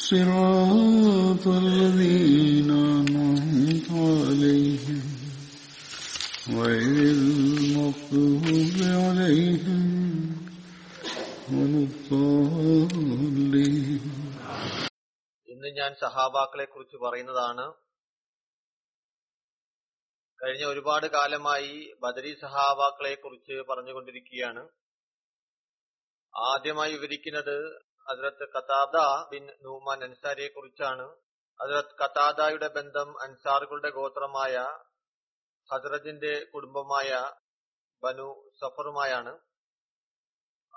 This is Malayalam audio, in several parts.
صراط الذين أنعمت عليهم غير المغضوب عليهم ولا الضالين ഇന്ന് ഞാൻ സഹാബാക്കളെ കുറിച്ച് പറയുന്നതാണ് കഴിഞ്ഞ ഒരുപാട് കാലമായി ബദരി സഹാബാക്കളെ കുറിച്ച് പറഞ്ഞുകൊണ്ടിരിക്കുകയാണ് ആദ്യമായി വിവരിക്കുന്നത് ഹസ്രത്ത് കത്താദ ബിൻ നൂമാൻ അൻസാരിയെ കുറിച്ചാണ് ഹസ്രത്ത് കത്താദയുടെ ബന്ധം അൻസാറുകളുടെ ഗോത്രമായ ഹസ്രജിന്റെ കുടുംബമായ ബനു സഫറുമായാണ്.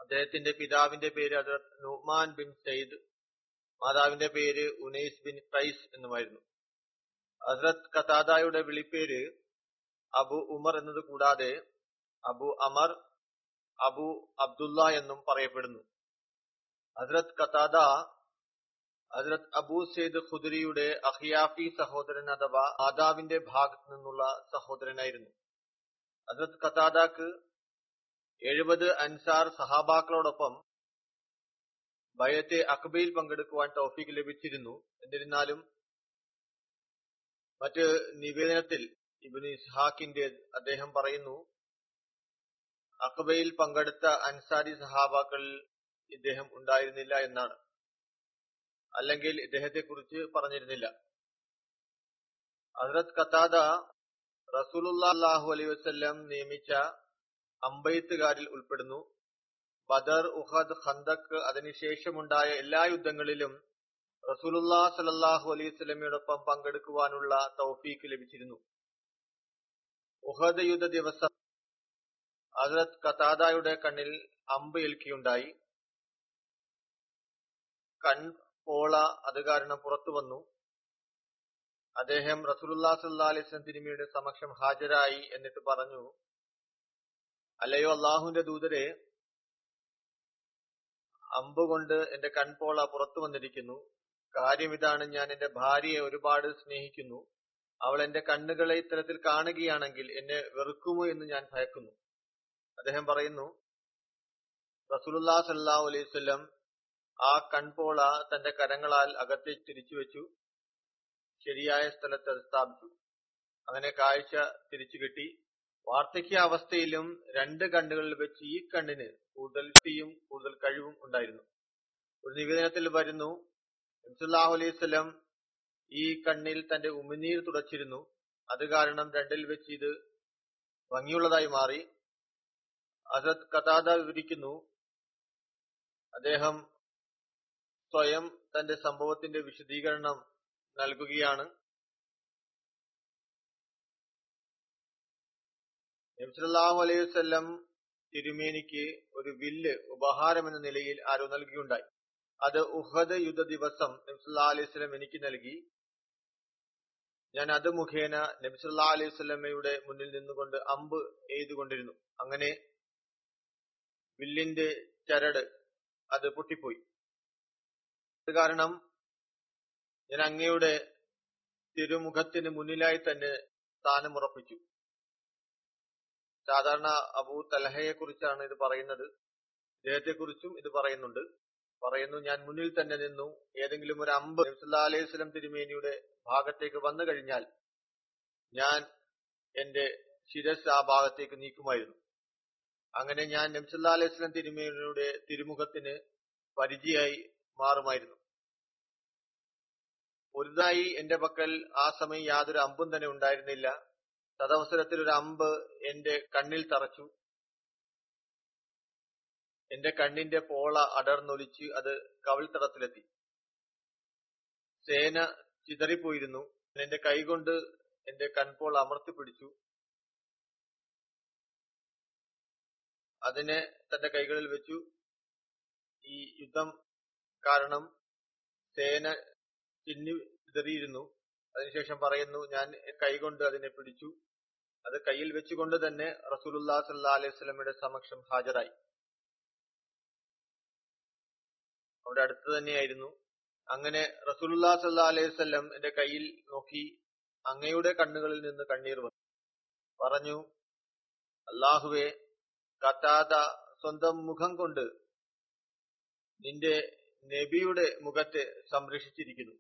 അദ്ദേഹത്തിന്റെ പിതാവിന്റെ പേര് ഹസ്രത്ത് നുമാൻ ബിൻ സയ്യിദ് മാതാവിന്റെ പേര് ഉനൈസ് ബിൻ ഖൈസ് എന്നുമായിരുന്നു. ഹസ്രത് കത്താദായുടെ വിളിപ്പേര് അബു ഉമർ എന്നത് കൂടാതെ അബു അമർ അബു അബ്ദുള്ള എന്നും പറയപ്പെടുന്നു. ഹസ്രത് കത്താദ ഹസ്രത് അബു സെയ്ദ് ഖുദരിയുടെ അഹിയാഫി സഹോദരൻ അഥവാ മാതാവിന്റെ ഭാഗത്തു നിന്നുള്ള സഹോദരനായിരുന്നു. ഹസ്രത് കതാദക്ക് എഴുപത് അൻസാർ സഹാബാക്കളോടൊപ്പം ഭയത്തെ അക്ബയിൽ പങ്കെടുക്കുവാൻ ടോഫിക്ക് ലഭിച്ചിരുന്നു. എന്നിരുന്നാലും മറ്റ് നിവേദനത്തിൽ ഇബിന് ഇസ്ഹാക്കിന്റെ അദ്ദേഹം പറയുന്നു അക്ബയിൽ പങ്കെടുത്ത അൻസാരി സഹാബാക്കളിൽ ഇദ്ദേഹം ഉണ്ടായിരുന്നില്ല എന്നാണ്. അല്ലെങ്കിൽ ഇദ്ദേഹത്തെക്കുറിച്ച് പറഞ്ഞിരുന്നില്ല. ഹസ്രത് കത്താദ റസൂലുല്ലാഹു അലൈ വസ്ല്ലം നിയമിച്ച അമ്പയത്തുകാരിൽ ഉൾപ്പെടുന്നു. ബദർ ഉഹദ് ഖന്തക് അതിനുശേഷമുണ്ടായ എല്ലാ യുദ്ധങ്ങളിലും റസൂലുല്ലാ സലല്ലാഹു അലൈഹി സ്വലമിയോടൊപ്പം പങ്കെടുക്കുവാനുള്ള തൗഫീക്ക് ലഭിച്ചിരുന്നു. ഉഹദ് യുദ്ധ ദിവസം ഹസ്രത് കത്താദായുടെ കണ്ണിൽ അമ്പ് ഏൽക്കുകയുണ്ടായി കൺ പോള അത് കാരണം പുറത്തു വന്നു. അദ്ദേഹം റസൂലുല്ലാ സല്ലാ അലൈഹി തിരുമിയുടെ സമക്ഷം ഹാജരായി എന്നിട്ട് പറഞ്ഞു അല്ലയോ അള്ളാഹുവിന്റെ ദൂതരെ അമ്പുകൊണ്ട് എന്റെ കൺപോള പുറത്തു വന്നിരിക്കുന്നു. കാര്യം ഇതാണ് ഞാൻ എന്റെ ഭാര്യയെ ഒരുപാട് സ്നേഹിക്കുന്നു. അവൾ എന്റെ കണ്ണുകളെ ഇത്തരത്തിൽ കാണുകയാണെങ്കിൽ എന്നെ വെറുക്കുമോ എന്ന് ഞാൻ ഭയക്കുന്നു. അദ്ദേഹം പറയുന്നു റസൂലുല്ലാ സല്ലാ അലൈഹി സ്വല്ലം ആ കൺപോള തന്റെ കരങ്ങളാൽ അകത്തേക്ക് തിരിച്ചു വെച്ചു. ശരിയായ സ്ഥലത്ത് അത് സ്ഥാപിച്ചു. അങ്ങനെ കാഴ്ച തിരിച്ചു കിട്ടി. വാർദ്ധക്യ അവസ്ഥയിലും രണ്ട് കണ്ണുകളിൽ വെച്ച് ഈ കണ്ണിന് കൂടുതൽ ശക്തിയും കൂടുതൽ കഴിവും ഉണ്ടായിരുന്നു. ഒരു നിവേദനത്തിൽ വരുന്നു അലൈഹി സ്വലം ഈ കണ്ണിൽ തന്റെ ഉമിനീർ തുടച്ചിരുന്നു. അത് കാരണം രണ്ടിൽ വെച്ച് ഇത് ഭംഗിയുള്ളതായി മാറി. അസത് കഥാത വിവരിക്കുന്നു അദ്ദേഹം സ്വയം തന്റെ സംഭവത്തിന്റെ വിശദീകരണം നൽകുകയാണ്. നബ്സല്ലാഹു അലൈഹി വല്ലം തിരുമേനിക്ക് ഒരു വില്ല് ഉപഹാരം എന്ന നിലയിൽ ആരോ നൽകിയുണ്ടായി. അത് ഉഹദ് യുദ്ധ ദിവസം നബ്സല്ലാ അലൈഹി സ്വലം എനിക്ക് നൽകി. ഞാൻ അത് മുഖേന നബ്സല്ലാ അലൈഹി സ്വലമയുടെ മുന്നിൽ നിന്നുകൊണ്ട് അമ്പ് എയ്തുകൊണ്ടിരുന്നു. അങ്ങനെ വില്ലിന്റെ ചരട് അത് പൊട്ടിപ്പോയി. അത് കാരണം ഞാൻ അങ്ങയുടെ തിരുമുഖത്തിന് മുന്നിലായി തന്നെ സ്ഥാനമുറപ്പിച്ചു സാധാരണ അബൂ തലഹയെ കുറിച്ചാണ് ഇത് പറയുന്നത്. ഇദ്ദേഹത്തെ കുറിച്ചും ഇത് പറയുന്നുണ്ട്. പറയുന്നു ഞാൻ മുന്നിൽ തന്നെ നിന്നു. ഏതെങ്കിലും ഒരു അമ്പ് അലൈഹി സ്വലം തിരുമേനിയുടെ ഭാഗത്തേക്ക് വന്നു കഴിഞ്ഞാൽ ഞാൻ എന്റെ ശിരസ് ആ ഭാഗത്തേക്ക് നീക്കുമായിരുന്നു. അങ്ങനെ ഞാൻ നബ്സല്ലാ അലൈഹി സ്വലം തിരുമേനിയുടെ തിരുമുഖത്തിന് പരിചയായി മാറുമായിരുന്നു. പുതുതായി എന്റെ പക്കൽ ആ സമയം യാതൊരു അമ്പും തന്നെ ഉണ്ടായിരുന്നില്ല. തദവസരത്തിൽ ഒരു അമ്പ് എന്റെ കണ്ണിൽ തറച്ചു. എന്റെ കണ്ണിന്റെ പോള അടർന്നൊലിച്ച് അത് കവിൾത്തടത്തിലെത്തി. സേന ചിതറിപ്പോയിരുന്നു. എന്റെ കൈകൊണ്ട് എന്റെ കൺപോൾ അമർത്തി പിടിച്ചു. അതിനെ തന്റെ കൈകളിൽ വെച്ചു. ഈ യുദ്ധം കാരണം സേന ചിന്നി ചിതറിയിരുന്നു. അതിനുശേഷം പറയുന്നു ഞാൻ കൈകൊണ്ട് അതിനെ പിടിച്ചു. അത് കയ്യിൽ വെച്ചുകൊണ്ട് തന്നെ റസൂലുല്ലാ സല്ലാ അലൈഹി സ്വലമിയുടെ സമക്ഷം ഹാജരായി. അവിടെ അടുത്ത് തന്നെയായിരുന്നു. അങ്ങനെ റസൂലുല്ലാ സല്ലാ അലൈഹി സ്വല്ലം എന്റെ കയ്യിൽ നോക്കി അങ്ങയുടെ കണ്ണുകളിൽ നിന്ന് കണ്ണീർ വന്നു. പറഞ്ഞു അള്ളാഹുവെ കത്താത സ്വന്തം മുഖം കൊണ്ട് നിന്റെ നബിയുടെ മുഖത്തെ സംരക്ഷിച്ചിരിക്കുന്നു.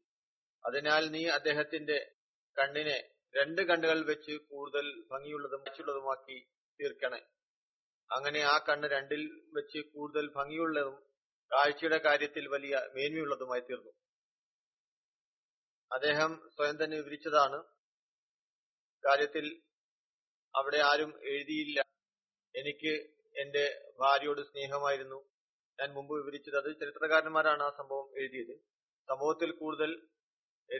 അതിനാൽ നീ അദ്ദേഹത്തിന്റെ കണ്ണിനെ രണ്ട് കണ്ണുകൾ വെച്ച് കൂടുതൽ ഭംഗിയുള്ളതും മറ്റുള്ളതുമാക്കി തീർക്കണേ. അങ്ങനെ ആ കണ്ണ് രണ്ടിൽ വെച്ച് കൂടുതൽ ഭംഗിയുള്ളതും കാഴ്ചയുടെ കാര്യത്തിൽ വലിയ മേന്മയുള്ളതുമായി തീർന്നു. അദ്ദേഹം സ്വയം തന്നെ വിവരിച്ചതാണ് കാര്യത്തിൽ അവിടെ ആരും എഴുതിയില്ല. എനിക്ക് എന്റെ ഭാര്യയോട് സ്നേഹമായിരുന്നു. ഞാൻ മുമ്പ് വിവരിച്ചത് അത് ചരിത്രകാരന്മാരാണ് ആ സംഭവം എഴുതിയത്. സംഭവത്തിൽ കൂടുതൽ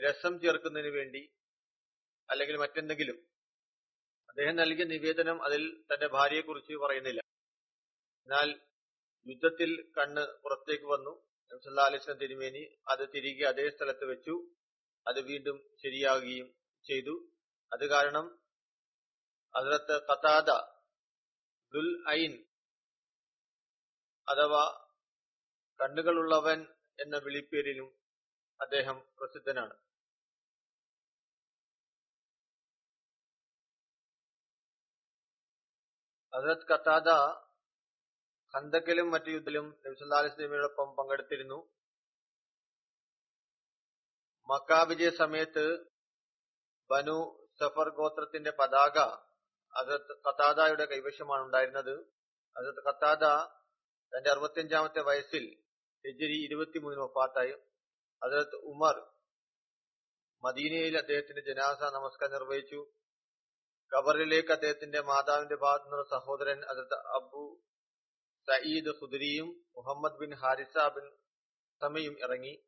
രസം ചേർക്കുന്നതിന് വേണ്ടി അല്ലെങ്കിൽ മറ്റെന്തെങ്കിലും അദ്ദേഹം നൽകിയ നിവേദനം അതിൽ തന്റെ ഭാര്യയെക്കുറിച്ച് പറയുന്നില്ല. എന്നാൽ യുദ്ധത്തിൽ കണ്ണ് പുറത്തേക്ക് വന്നു. നബ്സല്ലാ തിരുമേനി അത് തിരികെ അതേ സ്ഥലത്ത് വെച്ചു. അത് വീണ്ടും ശരിയാകുകയും ചെയ്തു. അത് കാരണം അതിലത്ത് കത്താദ ഐൻ അഥവാ കണ്ണുകളുള്ളവൻ എന്ന വിളിപ്പേരിലും അദ്ദേഹം പ്രസിദ്ധനാണ്. ഹസരത് കത്താദ ഖന്തക്കിലും മറ്റു യുദ്ധത്തിലും നബ്സല്ലാസ്ലമിയോടൊപ്പം പങ്കെടുത്തിരുന്നു. മക്ക വിജയ സമയത്ത് ബനു സഫർ ഗോത്രത്തിന്റെ പതാക ഹസരത് കത്താദയുടെ കൈവശമാണ് ഉണ്ടായിരുന്നത്. ഹസരത് കത്താദ തന്റെ അറുപത്തിയഞ്ചാമത്തെ വയസ്സിൽ ഹിജരി ഇരുപത്തിമൂന്നിന് ഒപ്പാത്തായി ഹസരത് ഉമർ മദീനയിൽ അദ്ദേഹത്തിന്റെ ജനാസ നമസ്കാരം നിർവഹിച്ചു. ഖബറിലേക്ക് അദ്ദേഹത്തിന്റെ മാതാവിന്റെ ഭാഗത്തു നിന്നുള്ള സഹോദരൻ ഹസരത് അബു സയ്യിദ് ഖുദരിയും മുഹമ്മദ് ബിൻ ഹാരിസ ബിൻ സമയും ഇറങ്ങി.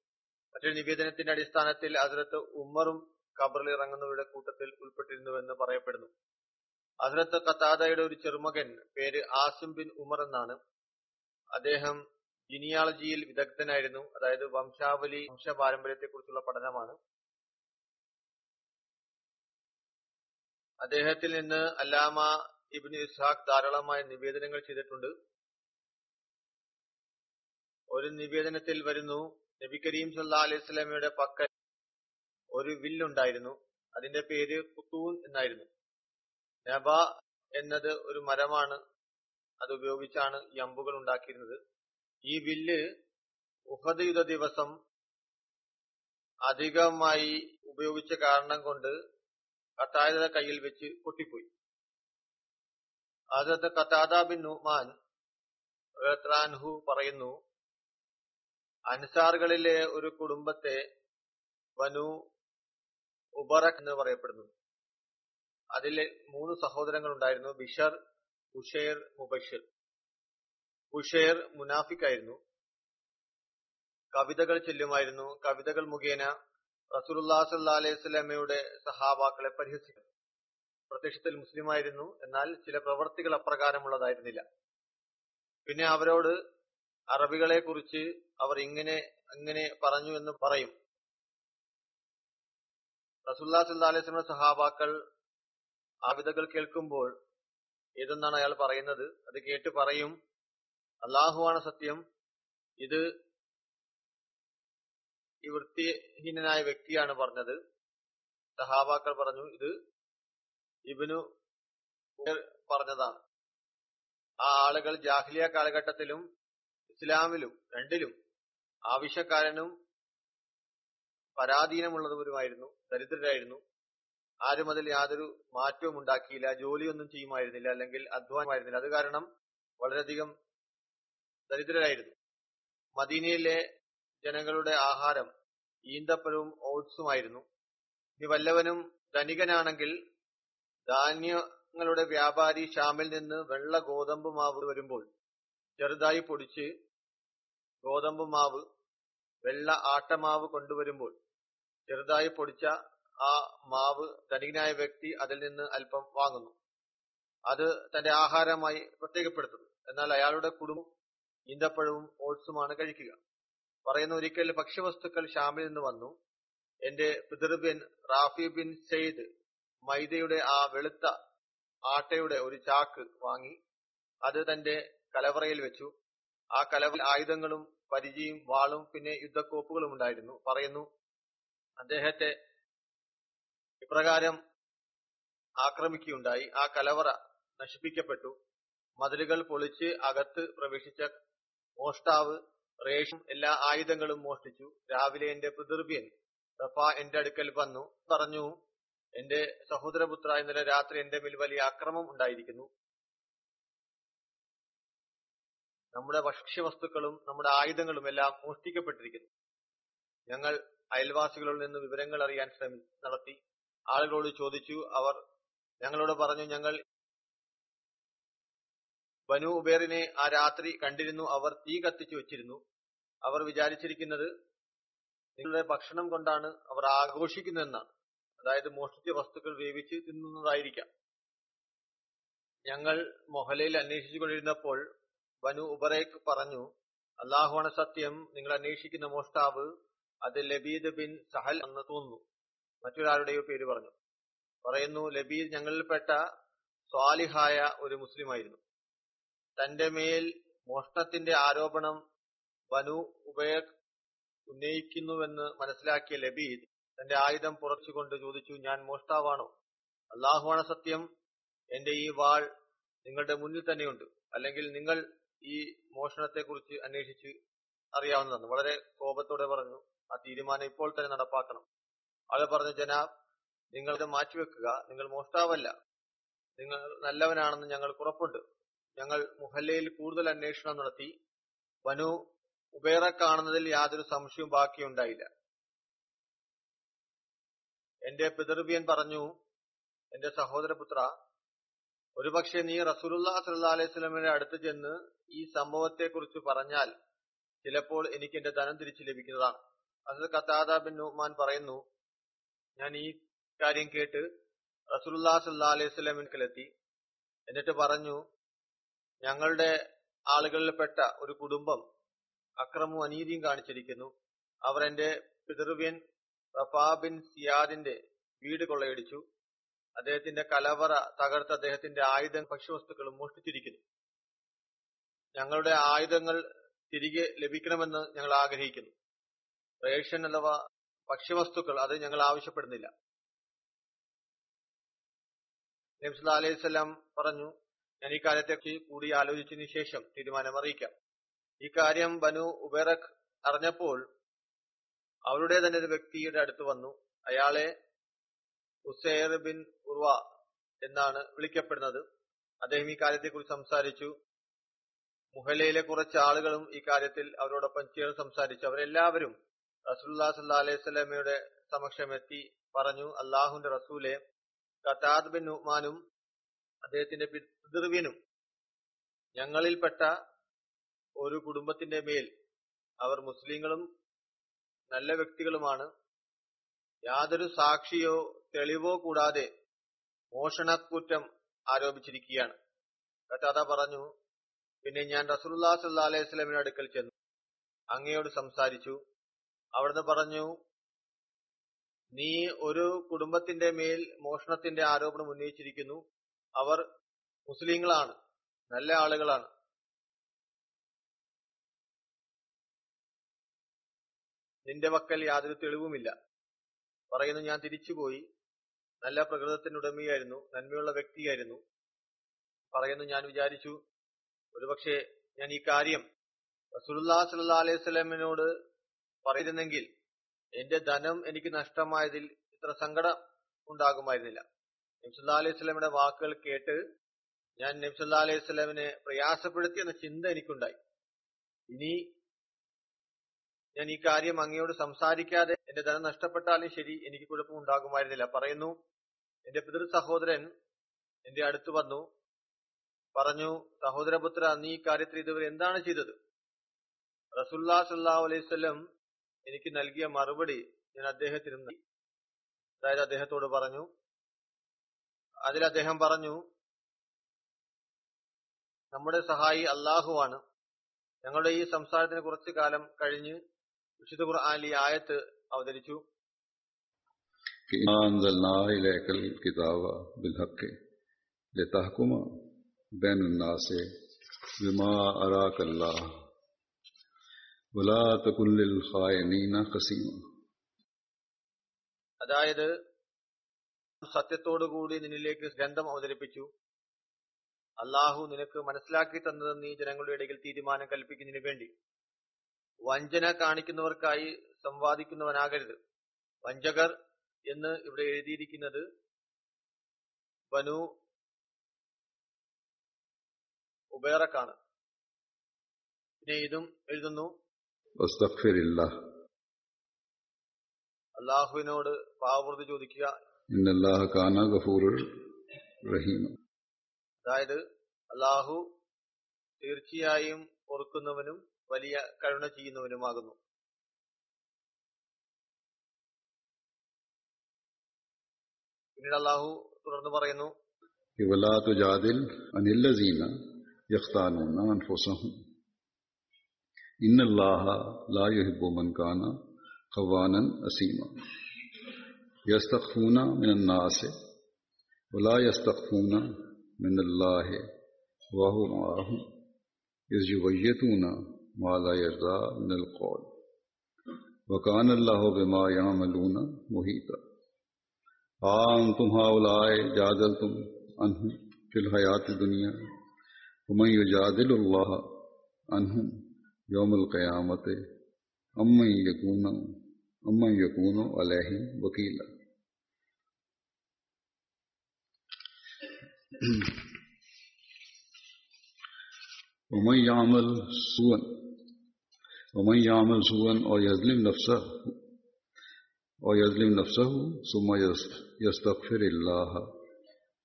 മറ്റൊരു നിവേദനത്തിന്റെ അടിസ്ഥാനത്തിൽ അതിലത്ത് ഉമ്മറും ഖബറിൽ ഇറങ്ങുന്നവരുടെ കൂട്ടത്തിൽ ഉൾപ്പെട്ടിരുന്നുവെന്ന് പറയപ്പെടുന്നു. അതിലത്ത് ഖത്താദയുടെ ഒരു ചെറുമകൻ പേര് ആസിം ബിൻ ഉമർ എന്നാണ്. അദ്ദേഹം ജിനിയാളജിയിൽ വിദഗ്ധനായിരുന്നു. അതായത് വംശാവലി വംശപാരമ്പര്യത്തെക്കുറിച്ചുള്ള പഠനമാണ്. അദ്ദേഹത്തിൽ നിന്ന് അല്ലാമ ഇബ്നു ഇസ്ഹാഖ് ധാരാളമായ നിവേദനങ്ങൾ ചെയ്തിട്ടുണ്ട്. ഒരു നിവേദനത്തിൽ വരുന്നു നബി കരീം സല്ലാ അലൈഹി സ്വലാമയുടെ പക്കൽ ഒരു വില്ലുണ്ടായിരുന്നു അതിന്റെ പേര് കുത്തൂൻ എന്നായിരുന്നു. നബ എന്നത് ഒരു മരമാണ്. അത് ഉപയോഗിച്ചാണ് ഈ അമ്പുകൾ ഉണ്ടാക്കിയിരുന്നത്. ഈ വില്ല് ഉഹദ് യുദ്ധ ദിവസം അധികമായി ഉപയോഗിച്ച കാരണം കൊണ്ട് കത്തായത കയ്യിൽ വെച്ച് പൊട്ടിപ്പോയി. അതത് കത്താദ ബിൻ നുമാൻ റാൻഹു പറയുന്നു അൻസാറുകളിലെ ഒരു കുടുംബത്തെ വനു ഉബറക് എന്ന് പറയപ്പെടുന്നു. അതിൽ മൂന്ന് സഹോദരങ്ങൾ ഉണ്ടായിരുന്നു ബിഷർ ഉഷേർ മുബഷിർ. ഉഷേർ മുനാഫിക്കായിരുന്നു. കവിതകൾ ചെല്ലുമായിരുന്നു. കവിതകൾ മുഖേന റസൂലുല്ലാ സല്ലാ അലൈഹി സ്വലാമയുടെ സഹാബാക്കളെ പരിഹസിക്കുന്നു. പ്രത്യക്ഷത്തിൽ മുസ്ലിമായിരുന്നു. എന്നാൽ ചില പ്രവർത്തികൾ അപ്രകാരമുള്ളതായിരുന്നില്ല. പിന്നെ അവരോട് അറബികളെ കുറിച്ച് അവർ ഇങ്ങനെ അങ്ങനെ പറഞ്ഞു എന്ന് പറയും. റസൂല്ലാ സല്ലാ അലൈഹി സ്വലമിയുടെ സഹാബാക്കൾ ആവിതകൾ കേൾക്കുമ്പോൾ ഏതെന്നാണ് അയാൾ പറയുന്നത്? അത് കേട്ട് പറയും. അള്ളാഹുവാണ് സത്യം. ഇത് ഈ വൃത്തിഹീനനായ വ്യക്തിയാണ് പറഞ്ഞത്. സഹാബാക്കൾ പറഞ്ഞു ഇത് ഇബിനു പറഞ്ഞതാണ്. ആ ആളുകൾ ജാഹ്ലിയ കാലഘട്ടത്തിലും ഇസ്ലാമിലും രണ്ടിലും ആവശ്യക്കാരനും പരാധീനമുള്ളവരുമായിരുന്നു ദരിദ്രരായിരുന്നു. ആരും അതിൽ യാതൊരു മാറ്റവും ഉണ്ടാക്കിയില്ല ജോലിയൊന്നും ചെയ്യുമായിരുന്നില്ല അല്ലെങ്കിൽ അധ്വാനമായിരുന്നില്ല. അത് കാരണം വളരെയധികം ദരിദ്രരായിരുന്നു. മദീനയിലെ ജനങ്ങളുടെ ആഹാരം ഈന്തപ്പഴവും ഓട്സുമായിരുന്നു. ഇനി വല്ലവനും ധനികനാണെങ്കിൽ ധാന്യങ്ങളുടെ വ്യാപാരി ഷാമിൽ നിന്ന് വെള്ള ഗോതമ്പ് മാവ് വരുമ്പോൾ ചെറുതായി പൊടിച്ച് ഗോതമ്പ് മാവ് വെള്ള ആട്ടമാവ് കൊണ്ടുവരുമ്പോൾ ചെറുതായി പൊടിച്ച ആ മാവ് ധനികനായ വ്യക്തി അതിൽ നിന്ന് അല്പം വാങ്ങുന്നു. അത് തന്റെ ആഹാരമായി പ്രത്യേകപ്പെടുത്തുന്നു. എന്നാൽ അയാളുടെ കുടുംബം ഈന്തപ്പഴവും ഓട്സുമാണ് കഴിക്കുക. പറയുന്ന ഒരിക്കൽ ഭക്ഷ്യവസ്തുക്കൾ ഷാമിൽ നിന്ന് വന്നു. എന്റെ പിതൃബിൻ റാഫി ബിൻ സെയ്ദ് മൈദയുടെ ആ വെളുത്ത ആട്ടയുടെ ഒരു ചാക്ക് വാങ്ങി. അത് തന്റെ കലവറയിൽ വെച്ചു. ആ കലവ ആയുധങ്ങളും പരിചയും വാളും പിന്നെ യുദ്ധക്കോപ്പുകളും ഉണ്ടായിരുന്നു. പറയുന്നു അദ്ദേഹത്തെ ഇപ്രകാരം ആക്രമിക്കുകയുണ്ടായി. ആ കലവറ നശിപ്പിക്കപ്പെട്ടു. മതിലുകൾ പൊളിച്ച് അകത്ത് പ്രവേശിച്ച മോഷ്ടാവ് റേഷൻ എല്ലാ ആയുധങ്ങളും മോഷ്ടിച്ചു. രാവിലെ എന്റെ പിതൃവ്യൻ റഫ എന്റെ അടുക്കൽ വന്നു പറഞ്ഞു എന്റെ സഹോദരപുത്ര ഇന്നലെ രാത്രി എന്റെ മേൽ വലിയ അക്രമം ഉണ്ടായിരിക്കുന്നു. നമ്മുടെ ഭക്ഷ്യവസ്തുക്കളും നമ്മുടെ ആയുധങ്ങളും എല്ലാം മോഷ്ടിക്കപ്പെട്ടിരിക്കുന്നു. ഞങ്ങൾ അയൽവാസികളിൽ നിന്ന് വിവരങ്ങൾ അറിയാൻ ശ്രമി നടത്തി. ആളുകളോട് ചോദിച്ചു അവർ ഞങ്ങളോട് പറഞ്ഞു ഞങ്ങൾ ബനു ഉബേറിനെ ആ രാത്രി കണ്ടിരുന്നു. അവർ തീ കത്തിച്ചു വെച്ചിരുന്നു. അവർ വിചാരിച്ചിരിക്കുന്നത് നിങ്ങളുടെ ഭക്ഷണം കൊണ്ടാണ് അവർ ആഘോഷിക്കുന്നതെന്നാണ്. അതായത് മോഷ്ടിച്ച വസ്തുക്കൾ വേവിച്ച് തിന്നുന്നതായിരിക്കാം. ഞങ്ങൾ മൊഹലയിൽ അന്വേഷിച്ചു കൊണ്ടിരുന്നപ്പോൾ ബനു ഉബറേക്ക് പറഞ്ഞു അള്ളാഹുവാണ് സത്യം നിങ്ങൾ അന്വേഷിക്കുന്ന മോഷ്ടാവ് അത് ലബീദ് ബിൻ സഹൽ എന്ന് തോന്നുന്നു. മറ്റൊരാളുടെയോ പേര് പറഞ്ഞു. പറയുന്നു ലബീദ് ഞങ്ങളിൽപ്പെട്ട സ്വാലിഹായ ഒരു മുസ്ലിമായിരുന്നു. തന്റെ മേൽ മോഷണത്തിന്റെ ആരോപണം വനു ഉബേർ ഉന്നയിക്കുന്നുവെന്ന് മനസ്സിലാക്കിയ ലബീദ് തന്റെ ആയുധം പുറച്ചുകൊണ്ട് ചോദിച്ചു ഞാൻ മോഷ്ടാവാണോ? അള്ളാഹുവാണ് സത്യം. എന്റെ ഈ വാൾ നിങ്ങളുടെ മുന്നിൽ തന്നെയുണ്ട്. അല്ലെങ്കിൽ നിങ്ങൾ ഈ മോഷണത്തെ കുറിച്ച് അന്വേഷിച്ച് അറിയാവുന്നതാണ്. വളരെ കോപത്തോടെ പറഞ്ഞു ആ തീരുമാനം ഇപ്പോൾ തന്നെ നടപ്പാക്കണം. ആൾ പറഞ്ഞു ജനാബ് നിങ്ങളത് മാറ്റിവെക്കുക. നിങ്ങൾ മോഷ്ടാവല്ല. നിങ്ങൾ നല്ലവനാണെന്ന് ഞങ്ങൾ ഉറപ്പുണ്ട്. ഞങ്ങൾ മുഹല്ലയിൽ കൂടുതൽ അന്വേഷണം നടത്തി. വനു ഉബേറ കാണുന്നതിൽ യാതൊരു സംശയവും ബാക്കിയുണ്ടായില്ല. എന്റെ പിതൃവ്യൻ പറഞ്ഞു എന്റെ സഹോദരപുത്ര ഒരുപക്ഷെ നീ റസൂലുല്ലാ സല്ലാ അലൈഹി സ്വലമിന്റെ അടുത്ത് ചെന്ന് ഈ സംഭവത്തെക്കുറിച്ച് പറഞ്ഞാൽ ചിലപ്പോൾ എനിക്ക് എന്റെ ധനം തിരിച്ചു ലഭിക്കുന്നതാണ്. അസൽ കത്താദ ബിൻ നുഹ്മാൻ പറയുന്നു ഞാൻ ഈ കാര്യം കേട്ട് റസൂലുല്ലാ സല്ലാ അലൈഹി സ്വലമിനെത്തി എന്നിട്ട് പറഞ്ഞു ഞങ്ങളുടെ ആളുകളിൽപ്പെട്ട ഒരു കുടുംബം അക്രമവും അനീതിയും കാണിച്ചിരിക്കുന്നു. അവർ എന്റെ പിതൃവ്യൻ റഫാ ബിൻ സിയാദിന്റെ വീട് കൊള്ളയടിച്ചു. അദ്ദേഹത്തിന്റെ കലവറ തകർത്ത് അദ്ദേഹത്തിന്റെ ആയുധം ഭക്ഷ്യവസ്തുക്കളും മോഷ്ടിച്ചിരിക്കുന്നു. ഞങ്ങളുടെ ആയുധങ്ങൾ തിരികെ ലഭിക്കണമെന്ന് ഞങ്ങൾ ആഗ്രഹിക്കുന്നു. റേഷൻ അഥവാ ഭക്ഷ്യവസ്തുക്കൾ അത് ഞങ്ങൾ ആവശ്യപ്പെടുന്നില്ല. നബ്സുല്ലാ അലൈഹി സ്വലാം പറഞ്ഞു ഞാൻ ഈ കാര്യത്തെ കൂടി ആലോചിച്ചതിന് ശേഷം തീരുമാനം അറിയിക്കാം. ഈ കാര്യം ബനു ഉബേറഖ് അറിഞ്ഞപ്പോൾ അവരുടെ തന്നെ ഒരു വ്യക്തിയുടെ അടുത്ത് വന്നു. അയാളെ ഉസൈർ ബിൻ ഉർവ എന്നാണ് വിളിക്കപ്പെടുന്നത്. അദ്ദേഹം ഈ കാര്യത്തെക്കുറിച്ച് സംസാരിച്ചു. മുഹലയിലെ കുറച്ച് ആളുകളും ഈ കാര്യത്തിൽ അവരോടൊപ്പം ചേർന്ന് സംസാരിച്ചു. അവരെല്ലാവരും റസൂല്ലാ സല്ലാ അലൈഹി സ്വലമയുടെ സമക്ഷമെത്തി പറഞ്ഞു അള്ളാഹുന്റെ റസൂലെ ഖത്താദ് ബിൻ നുഹ്മാനും അദ്ദേഹത്തിന്റെ പിതൃവിനും ഞങ്ങളിൽപ്പെട്ട ഒരു കുടുംബത്തിന്റെ മേൽ അവർ മുസ്ലിങ്ങളും നല്ല വ്യക്തികളുമാണ്. യാതൊരു സാക്ഷിയോ തെളിവോ കൂടാതെ മോഷണക്കുറ്റം ആരോപിച്ചിരിക്കുകയാണ്. കഥാത പറഞ്ഞു പിന്നെ ഞാൻ റസൂലുല്ലാ സല്ലാ അലൈഹി സ്വലമിന്റെ അടുക്കൽ ചെന്നു. അങ്ങയോട് സംസാരിച്ചു. അവിടുന്ന് പറഞ്ഞു നീ ഒരു കുടുംബത്തിന്റെ മേൽ മോഷണത്തിന്റെ ആരോപണം ഉന്നയിച്ചിരിക്കുന്നു. അവർ മുസ്ലിങ്ങളാണ്. നല്ല ആളുകളാണ്. നിന്റെ പക്കൽ യാതൊരു തെളിവുമില്ല. പറയുന്നു ഞാൻ തിരിച്ചുപോയി. നല്ല പ്രകൃതത്തിനുടമയായിരുന്നു നന്മയുള്ള വ്യക്തിയായിരുന്നു. പറയുന്നു ഞാൻ വിചാരിച്ചു ഒരുപക്ഷെ ഞാൻ ഈ കാര്യം റസൂലുല്ലാ സല്ലാ അലൈഹി സ്വലമിനോട് പറയുന്നെങ്കിൽ എന്റെ ധനം എനിക്ക് നഷ്ടമായതിൽ ഇത്ര സങ്കടം ഉണ്ടാകുമായിരുന്നില്ല. നബ്സല്ലാ അലൈഹി സ്വലമിന്റെ വാക്കുകൾ കേട്ട് ഞാൻ നബ്സല്ലാ അലൈഹി സ്വലമിനെ പ്രയാസപ്പെടുത്തി എന്ന ചിന്ത എനിക്കുണ്ടായി. ഇനി ഞാൻ ഈ കാര്യം അങ്ങയോട് സംസാരിക്കാതെ എന്റെ ധനം നഷ്ടപ്പെട്ടാലും ശരി എനിക്ക് കുഴപ്പം ഉണ്ടാകുമായിരുന്നില്ല. പറയുന്നു എന്റെ പിതൃ സഹോദരൻ എന്റെ അടുത്ത് വന്നു. പറഞ്ഞു സഹോദരപുത്ര നീ ഈ കാര്യത്തിൽ ഇതുവരെ എന്താണ് ചെയ്തത്? റസുല്ലാ സല്ലാ അലൈവല്ലം എനിക്ക് നൽകിയ മറുപടി ഞാൻ അദ്ദേഹത്തിന് അതായത് അദ്ദേഹത്തോട് പറഞ്ഞു അതിൽ അദ്ദേഹം പറഞ്ഞു നമ്മുടെ സഹായി അള്ളാഹുവാണ് ഞങ്ങളുടെ ഈ സംസാരത്തിന് കുറച്ചു കാലം കഴിഞ്ഞ് വിശുദ്ധ ഖുർആാനിൽ ആയത്ത് അവതരിച്ചു. അതായത് സത്യത്തോടുകൂടി നിന്നിലേക്ക് ഗ്രന്ഥം അവതരിപ്പിച്ചു. അള്ളാഹു നിനക്ക് മനസ്സിലാക്കി തന്നത് നീ ജനങ്ങളുടെ ഇടയിൽ തീരുമാനം കൽപ്പിക്കുന്നതിന് വേണ്ടി. വഞ്ചന കാണിക്കുന്നവർക്കായി സംവാദിക്കുന്നവനാകരുത്. വഞ്ചകർ എന്ന് ഇവിടെ എഴുതിയിരിക്കുന്നത് ബനു ഉബേറക്കാണ്. പിന്നെ ഇതും എഴുതുന്നു. അള്ളാഹുവിനോട് പാവപുറത്ത് ചോദിക്കുക. കാന റഹീം. അതായത് അള്ളാഹു തീർച്ചയായും ഓർക്കുന്നവനും വലിയ കരുണ ചെയ്യുന്നവനുമാകുന്നു. പിന്നീട് അള്ളാഹു തുടർന്ന് പറയുന്നു അൻഫുസഹും. ഇന്നല്ലാഹ ലാ യുഹിബ്ബു മൻ കാന ഖവാനൻ അസീമ. یستخونہ من الناس ولا یستخونہ من اللہ واہ معاہ یزویتون ما مالا یرضا من القول. وکان اللہ بما یعملون محیطا. آم تم ہاؤلائے جادل تم انہم فی الحیات دنیا ومن یجادل اللہ عنہم یوم القیامت. امن یقون امن یقون علیہ وکیلہ ومن يعمل سوءا ومن يعمل سوءا أو يظلم نفسه أو يظلم نفسه ثم يستغفر الله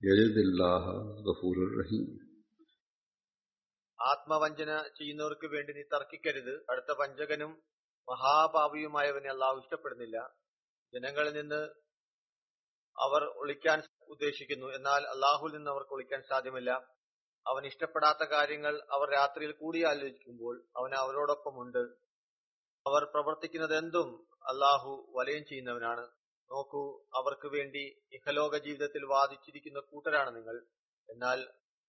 يجد الله غفور رحيم ആത്മവഞ്ചന ചെയ്യുന്നവർക്ക് വേണ്ടി നീ തർക്കിക്കരുത് അടുത്ത വഞ്ചകനും മഹാപാപിയുമായവനെ അള്ളാഹു ഇഷ്ടപ്പെടുന്നില്ല ജനങ്ങളിൽ നിന്ന് അവർ ഒളിക്കാൻ ഉദ്ദേശിക്കുന്നു. എന്നാൽ അള്ളാഹുൽ നിന്ന് അവർക്ക് ഒളിക്കാൻ സാധ്യമല്ല. അവൻ ഇഷ്ടപ്പെടാത്ത കാര്യങ്ങൾ അവർ രാത്രിയിൽ കൂടി ആലോചിക്കുമ്പോൾ അവൻ അവരോടൊപ്പമുണ്ട്. അവർ പ്രവർത്തിക്കുന്നത് എന്തും അള്ളാഹു വലയം ചെയ്യുന്നവനാണ്. നോക്കൂ അവർക്ക് വേണ്ടി ഇഹലോക ജീവിതത്തിൽ വാദിച്ചിരിക്കുന്ന കൂട്ടരാണ് നിങ്ങൾ. എന്നാൽ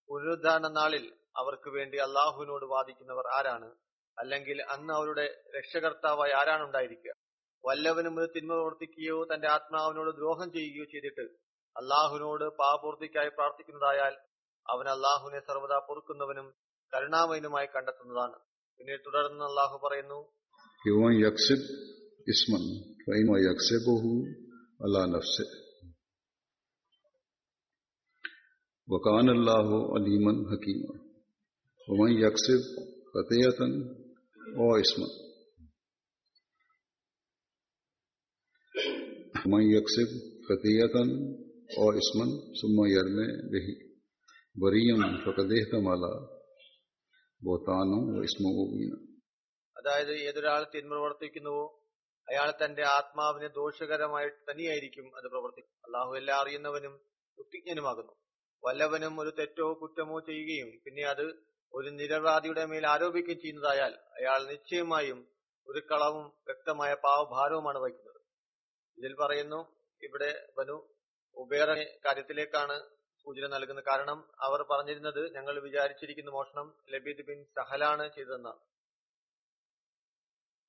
പുനരുദ്ധാരണ നാളിൽ അവർക്ക് വേണ്ടി അള്ളാഹുവിനോട് വാദിക്കുന്നവർ ആരാണ്? അല്ലെങ്കിൽ അന്ന് അവരുടെ രക്ഷകർത്താവായി ആരാണ് ഉണ്ടായിരിക്കുക? വല്ലവനും ഒരു തിന്മ പ്രവർത്തിക്കുകയോ തന്റെ ആത്മാവിനോട് ദ്രോഹം ചെയ്യുകയോ ചെയ്തിട്ട് അള്ളാഹുവിനോട് പാപൂർത്തിക്കായി പ്രാർത്ഥിക്കുന്നതായാൽ അവൻ അള്ളാഹുവിനെ സർവ്വതാ പൊറുക്കുന്നവനും കരുണാമയനുമായി കണ്ടെത്തുന്നതാണ് പിന്നീട് തുടർന്ന് അള്ളാഹു പറയുന്നു ومن يكسب اسما فإنما يكسبه على نفسه وكان الله عليما حكيما ومن يكسب خطيئة أو اسما मैं यक्षिप कतियतन और इसमन सुमयर में बेही വറിയം സ്വകദേഹമാല ബോത്താനോ വിസ്മോവീന അതായത് ഏതൊരാൾ തിന്മ പ്രവർത്തിക്കുന്നുവോ അയാൾ തന്റെ ആത്മാവിനെ ദോഷകരമായി തന്നെയായിരിക്കും അത് പ്രവർത്തിക്കും. അള്ളാഹു എല്ലാം അറിയുന്നവനും കുത്തിജ്ഞനുമാകുന്നു വല്ലവനും ഒരു തെറ്റോ കുറ്റമോ ചെയ്യുകയും പിന്നെ അത് ഒരു നിരപരാധിയുടെ മേൽ ആരോപിക്കുകയും ചെയ്യുന്നതായാൽ അയാൾ നിശ്ചയമായും ഒരു കളവും വ്യക്തമായ പാവഭാരവുമാണ് വഹിക്കുന്നത്. ഇതിൽ പറയുന്നു ഇവിടെ ബനു ഉബേറ കാര്യത്തിലേക്കാണ് സൂചന നൽകുന്നത് കാരണം അവർ പറഞ്ഞിരുന്നത് ഞങ്ങൾ വിചാരിച്ചിരിക്കുന്ന മോഷണം ലബീദ് ബിൻ സഹലാണ് ചെയ്തതെന്നാണ്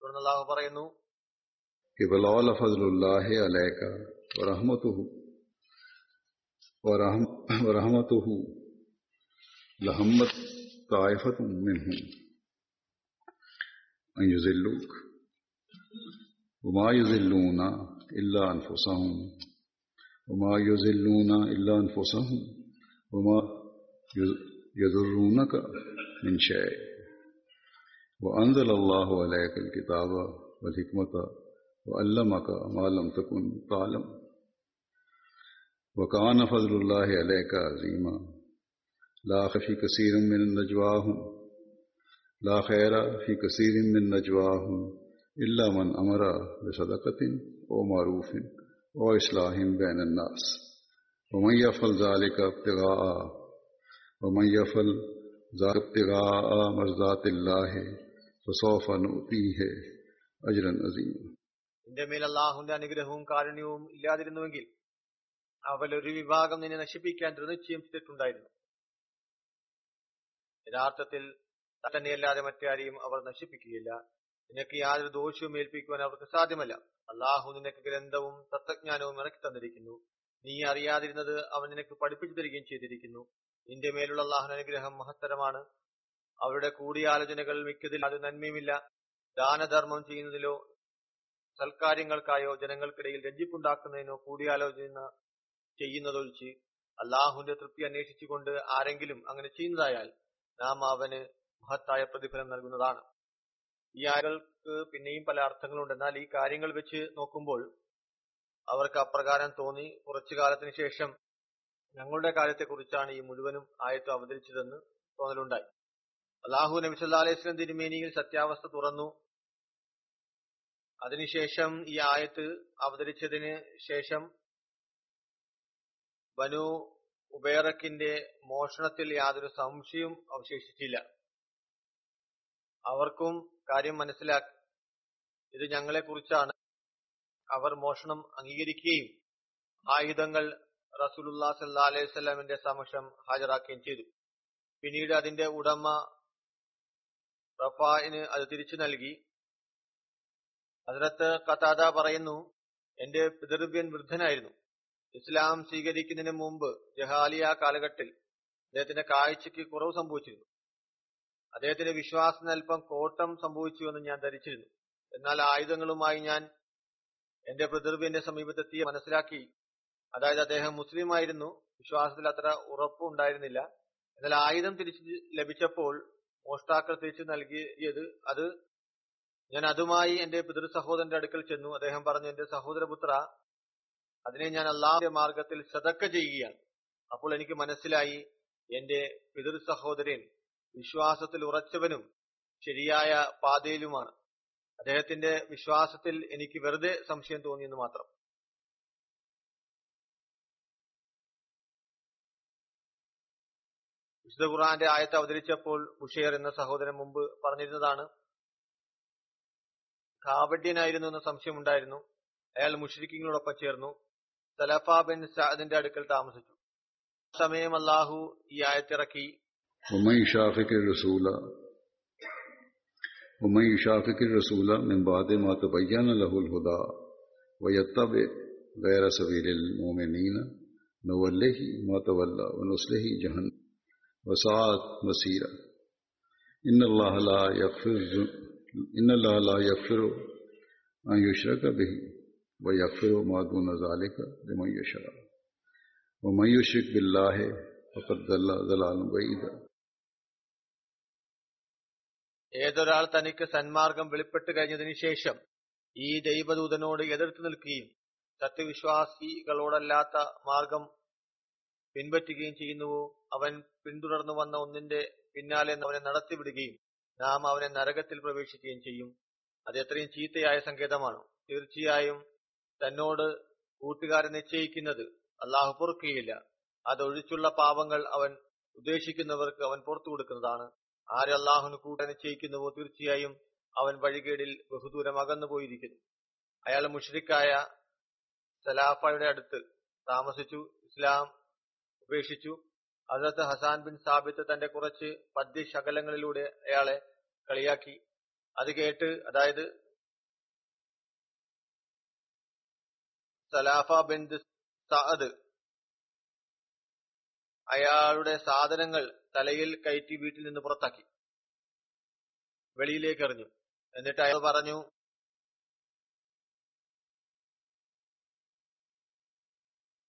തുടർന്ന് അള്ളാഹു പറയുന്നു ولولا فضل الله عليك ورحمته ورحم ورحمته لهمت طائفة منهم أن يذلوك وما يذلون إلا أنفسهم. وما يذلون إلا أنفسهم. وما يضرونك من شيء. وأنزل الله عليك الكتاب والحكمة وعلمك ما لم تكن تعلم. وكان فضل الله عليك عظيما. لا في كثير من نجواهم. لا خير في كثير من نجواهم إلا من أمر بصدقة أو معروف أو إصلاح بين الناس ومن يفعل ذلك ابتغاء ومن يفعل ذلك ابتغاء مرضات الله فسوف نؤتيه أجرا عظيما നിന്റെ മേൽ അള്ളാഹുന്റെ അനുഗ്രഹവും കാരുണ്യവും ഇല്ലാതിരുന്നുവെങ്കിൽ അവൽ ഒരു വിഭാഗം നിന്നെ നശിപ്പിക്കാൻ ദൃനിശ്ചയം ചെയ്തിട്ടുണ്ടായിരുന്നു യഥാർത്ഥത്തിൽ തന്നെയല്ലാതെ മറ്റാരെയും അവർ നശിപ്പിക്കുകയില്ല നിനക്ക് യാതൊരു ദോഷവും ഏൽപ്പിക്കുവാൻ അവർക്ക് സാധ്യമല്ല. അള്ളാഹു നിനക്ക് ഗ്രന്ഥവും തത്വജ്ഞാനവും ഇറക്കി തന്നിരിക്കുന്നു. നീ അറിയാതിരുന്നത് അവൻ നിനക്ക് പഠിപ്പിച്ചു തരികയും ചെയ്തിരിക്കുന്നു. നിന്റെ മേലുള്ള അള്ളാഹുന അനുഗ്രഹം മഹത്തരമാണ്. അവരുടെ കൂടിയാലോചനകൾ മിക്കതിൽ അത് നന്മയുമില്ല. ദാനധർമ്മം ചെയ്യുന്നതിലോ സൽക്കാര്യങ്ങൾക്കായോ ജനങ്ങൾക്കിടയിൽ രഞ്ജിപ്പുണ്ടാക്കുന്നതിനോ കൂടിയാലോചന ചെയ്യുന്നതൊഴിച്ച് അള്ളാഹുവിന്റെ തൃപ്തി അന്വേഷിച്ചുകൊണ്ട് ആരെങ്കിലും അങ്ങനെ ചെയ്യുന്നതായാൽ നാം അവന് മഹത്തായ പ്രതിഫലം നൽകുന്നതാണ്. ഈ ആളുകൾക്ക് പിന്നെയും പല അർത്ഥങ്ങളുണ്ട്. എന്നാൽ ഈ കാര്യങ്ങൾ വെച്ച് നോക്കുമ്പോൾ അവർക്ക് അപ്രകാരം തോന്നി. കുറച്ചു കാലത്തിന് ശേഷം ഞങ്ങളുടെ കാര്യത്തെക്കുറിച്ചാണ് ഈ മുഴുവനും ആയത്ത് അവതരിച്ചതെന്ന് തോന്നലുണ്ടായി. അള്ളാഹു നബി സല്ലാ തിരുമേനിയിൽ സത്യാവസ്ഥ തുറന്നു. അതിനുശേഷം ഈ ആയത്ത് അവതരിച്ചതിന് ശേഷം ബനു ഉബേറക്കിന്റെ മോഷണത്തിൽ യാതൊരു സംശയവും അവശേഷിച്ചില്ല. അവർക്കും കാര്യം മനസ്സിലാക്കി. ഇത് ഞങ്ങളെക്കുറിച്ചാണ് അവർ മോഷണം അംഗീകരിക്കുകയും ആയുധങ്ങൾ റസൂലുല്ലാ സല്ലാ അലൈഹി സ്വലാമിന്റെ സമക്ഷം ഹാജരാക്കുകയും ചെയ്തു. പിന്നീട് അതിന്റെ ഉടമ റഫായിന് അത് തിരിച്ചു നൽകി. അതിനകത്ത് കഥാത പറയുന്നു എന്റെ പിതൃവ്യൻ വൃദ്ധനായിരുന്നു. ഇസ്ലാം സ്വീകരിക്കുന്നതിന് മുമ്പ് ജഹാലിയ കാലഘട്ടത്തിൽ അദ്ദേഹത്തിന്റെ കാഴ്ചയ്ക്ക് കുറവ് സംഭവിച്ചിരുന്നു. അദ്ദേഹത്തിന്റെ വിശ്വാസത്തിന് അല്പം കോട്ടം സംഭവിച്ചുവെന്ന് ഞാൻ ധരിച്ചിരുന്നു. എന്നാൽ ആയുധങ്ങളുമായി ഞാൻ എന്റെ പ്രതിർവിന്റെ സമീപത്തെത്തി മനസ്സിലാക്കി. അതായത് അദ്ദേഹം മുസ്ലിം ആയിരുന്നു വിശ്വാസത്തിൽ അത്ര ഉറപ്പ് ഉണ്ടായിരുന്നില്ല. എന്നാൽ ആയുധം തിരിച്ചു ലഭിച്ചപ്പോൾ മോഷ്ടാക്കൾ തിരിച്ചു നൽകിയത് അത് ഞാൻ അതുമായി എന്റെ പിതൃ സഹോദരന്റെ അടുക്കൽ ചെന്നു. അദ്ദേഹം പറഞ്ഞു എന്റെ സഹോദരപുത്ര അതിനെ ഞാൻ അള്ളാഹുന്റെ മാർഗത്തിൽ സതക്ക ചെയ്യുകയാണ്. അപ്പോൾ എനിക്ക് മനസ്സിലായി എന്റെ പിതൃ സഹോദരൻ വിശ്വാസത്തിൽ ഉറച്ചവനും ശരിയായ പാതയിലുമാണ്. അദ്ദേഹത്തിന്റെ വിശ്വാസത്തിൽ എനിക്ക് വെറുതെ സംശയം തോന്നിയെന്ന് മാത്രം. വിശുദ്ധ ഖുറാന്റെ ആയത്ത് അവതരിച്ചപ്പോൾ ഉഷേർ എന്ന സഹോദരൻ മുമ്പ് പറഞ്ഞിരുന്നതാണ് കാവഡ്യനായിരുന്നു എന്ന സംശയം ഉണ്ടായിരുന്നു അയാൾ മുഷ്രിഖിങ്ങളോടൊപ്പം ചേർന്നു സലഫ ബിൻ സാദിന്റെ അടുക്കൽ താമസിച്ചു. സമയം അള്ളാഹു ഈ ആയത്തിറക്കി ومن شافق رسولہ ومن شافق رسولہ من بعد ما تبين له الهدى ويتبع غير سبيل المؤمنين، نوله ما تولى ونصله جهنم. وساعات مسيرة. ان الله لا يغفر ان الله لا يغفر ان يشرك به ويغفر ما دون ذلك لمن یشاء ومن يشرك بالله فقد ضل ضلالا بعيدا. ഏതൊരാൾ തനിക്ക് സന്മാർഗം വെളിപ്പെട്ട് കഴിഞ്ഞതിന് ശേഷം ഈ ദൈവദൂതനോട് എതിർത്ത് നിൽക്കുകയും സത്യവിശ്വാസികളോടല്ലാത്ത മാർഗം പിൻപറ്റുകയും ചെയ്യുന്നുവോ? അവൻ പിന്തുടർന്നു വന്ന ഒന്നിന്റെ പിന്നാലെ അവനെ നടത്തിവിടുകയും നാം അവനെ നരകത്തിൽ പ്രവേശിക്കുകയും ചെയ്യും. അത് എത്രയും ചീത്തയായ സങ്കേതമാണ്. തീർച്ചയായും തന്നോട് കൂട്ടുകാരെ നിശ്ചയിക്കുന്നത് അള്ളാഹു പൊറുക്കുകയില്ല. അതൊഴിച്ചുള്ള പാപങ്ങൾ അവൻ ഉദ്ദേശിക്കുന്നവർക്ക് അവൻ പുറത്തു കൊടുക്കുന്നതാണ്. ആര് അള്ളാഹുന് കൂടെ നിശ്ചയിക്കുന്നുവോ തീർച്ചയായും അവൻ വഴികേടിൽ ബഹുദൂരം അകന്നു പോയിരിക്കുന്നു അയാൾ മുഷ്രിക്കായ സലാഫയുടെ അടുത്ത് താമസിച്ചു ഇസ്ലാം ഉപേക്ഷിച്ചു. ഹസരത്ത് ഹസാൻ ബിൻ സാബിത്ത് തന്റെ കുറച്ച് പദ്യശകലങ്ങളിലൂടെ അയാളെ കളിയാക്കി. അത് കേട്ട് അതായത് സലാഫ ബിൻ സഅദ് അയാളുടെ സാധനങ്ങൾ തലയിൽ കയറ്റി വീട്ടിൽ നിന്ന് പുറത്താക്കി. വെളിയിലേക്ക് എറിഞ്ഞു. എന്നിട്ട് അയാൾ പറഞ്ഞു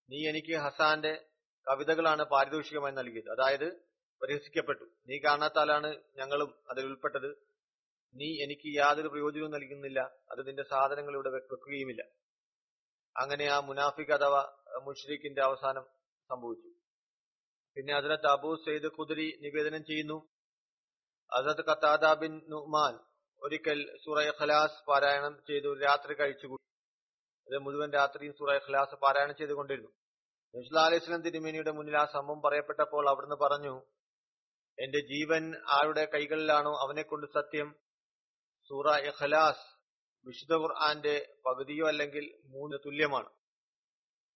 നീ എനിക്ക് ഹസാന്റെ കവിതകളാണ് പാരിതോഷികമായി നൽകിയത്. അതായത് പരിഹസിക്കപ്പെട്ടു. നീ കാണാത്താലാണ് ഞങ്ങളും അതിൽ ഉൾപ്പെട്ടത്. നീ എനിക്ക് യാതൊരു പ്രയോജനവും നൽകുന്നില്ല. അത് നിന്റെ സാധനങ്ങൾ ഇവിടെ വെക്കുകയുമില്ല. അങ്ങനെ ആ മുനാഫിക് അഥവാ മുഷ്രീഖിന്റെ അവസാനം സംഭവിച്ചു. പിന്നെ ഹസരത്ത് അബൂ സെയ്ദ് ഖുദരി നിവേദനം ചെയ്യുന്നു. ഹസരത്ത് കത്താദ ബിൻ നുമാൻ ഒരിക്കൽ സൂറ ഖലാസ് പാരായണം ചെയ്തു. രാത്രി കഴിച്ചുകൂടി അത് മുഴുവൻ രാത്രിയും സൂറ ഖലാസ് പാരായണം ചെയ്തുകൊണ്ടിരുന്നു. നബ്സുല്ലാ അലൈഹി സ്വലം തിരുമേനിയുടെ മുന്നിൽ ആ സംഭവം പറയപ്പെട്ടപ്പോൾ അവിടുന്ന് പറഞ്ഞു എന്റെ ജീവൻ ആരുടെ കൈകളിലാണോ അവനെ കൊണ്ട് സത്യം? സൂറ ഇഖലാസ് വിശുദ്ധ ഖുർആന്റെ പകുതിയോ അല്ലെങ്കിൽ മൂന്ന് തുല്യമാണ്.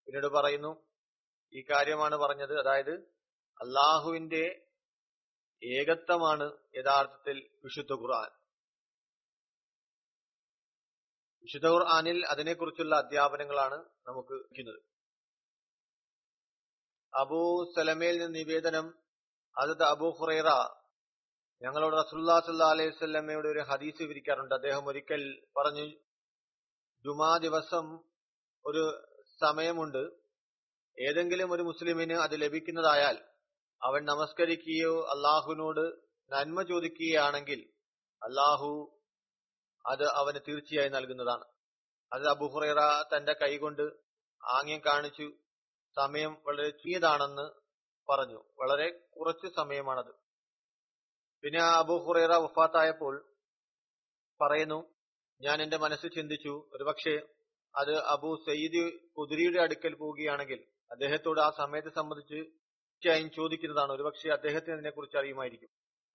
പിന്നീട് പറയുന്നു ഈ കാര്യമാണ് പറഞ്ഞത്. അതായത് അള്ളാഹുവിന്റെ ഏകത്വമാണ് യഥാർത്ഥത്തിൽ വിശുദ്ധ ഖുർആൻ. വിശുദ്ധ ഖുർആാനിൽ അതിനെക്കുറിച്ചുള്ള അധ്യാപനങ്ങളാണ് നമുക്ക് ലഭിക്കുന്നത്. അബൂ സലമയിൽ നിന്ന് നിവേദനം അതത് അബൂ ഹുറൈറ ഞങ്ങളോട് റസൂല്ലാ സല്ലാ അലൈഹി സ്വല്ലമ്മയുടെ ഒരു ഹദീസ് വിവരിക്കാറുണ്ട്. അദ്ദേഹം ഒരിക്കൽ പറഞ്ഞു ജുമാ ദിവസം ഒരു സമയമുണ്ട്. ഏതെങ്കിലും ഒരു മുസ്ലിമിന് അത് ലഭിക്കുന്നതായാൽ അവൻ നമസ്കരിക്കുകയോ അള്ളാഹുവിനോട് നന്മ ചോദിക്കുകയാണെങ്കിൽ അള്ളാഹു അത് അവന് തീർച്ചയായും നൽകുന്നതാണ്. അത് അബുഹുറൈറ തന്റെ കൈകൊണ്ട് ആംഗ്യം കാണിച്ചു സമയം വളരെ ചീയതാണെന്ന് പറഞ്ഞു. വളരെ കുറച്ച് സമയമാണത്. പിന്നെ അബു ഹുറൈറ വഫാത്തായപ്പോൾ പറയുന്നു ഞാൻ എന്റെ മനസ്സ് ചിന്തിച്ചു. ഒരുപക്ഷെ അത് അബു സയ്യിദ് കുതിരിയുടെ അടുക്കൽ പോവുകയാണെങ്കിൽ അദ്ദേഹത്തോട് ആ സമയത്തെ സംബന്ധിച്ച് തീർച്ചയായും ചോദിക്കുന്നതാണ്. ഒരുപക്ഷെ അദ്ദേഹത്തിന് ഇതിനെക്കുറിച്ച് അറിയുമായിരിക്കും.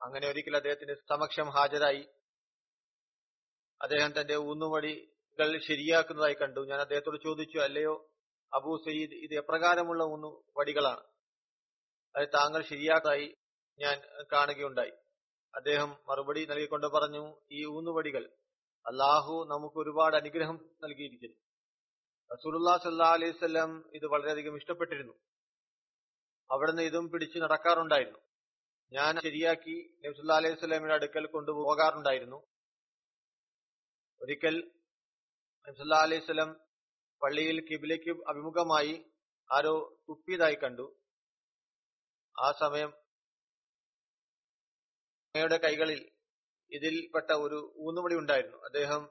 അങ്ങനെ ഒരിക്കൽ അദ്ദേഹത്തിന്റെ സമക്ഷം ഹാജരായി. അദ്ദേഹം തന്റെ ഊന്നുവടികൾ ശരിയാക്കുന്നതായി കണ്ടു. ഞാൻ അദ്ദേഹത്തോട് ചോദിച്ചു അല്ലയോ അബു സയ്യിദ് ഇത് എപ്രകാരമുള്ള ഊന്നു വടികളാണ് അത് താങ്കൾ ശരിയാക്കായി ഞാൻ കാണുകയുണ്ടായി. അദ്ദേഹം മറുപടി നൽകിക്കൊണ്ട് പറഞ്ഞു ഈ ഊന്നുവടികൾ അള്ളാഹു നമുക്ക് ഒരുപാട് അനുഗ്രഹം നൽകിയിരിക്കുന്നു. റസൂലുല്ലാ സല്ലാ അലൈഹി സ്വല്ലം ഇത് വളരെയധികം ഇഷ്ടപ്പെട്ടിരുന്നു. അവിടുന്ന് ഇതും പിടിച്ചു നടക്കാറുണ്ടായിരുന്നു. ഞാൻ ശരിയാക്കി നബ്സുല്ലാ അലൈഹി സ്വലമിയുടെ അടുക്കൽ കൊണ്ടുപോകാറുണ്ടായിരുന്നു. ഒരിക്കൽ നബ്സുല്ലാ അലൈഹി സ്വലം പള്ളിയിൽ കിബിലേക്ക് അഭിമുഖമായി ആരോ തുപ്പിയതായി കണ്ടു. ആ സമയം അമ്മയുടെ കൈകളിൽ ഇതിൽപ്പെട്ട ഒരു ഊന്നുമണി ഉണ്ടായിരുന്നു. അദ്ദേഹം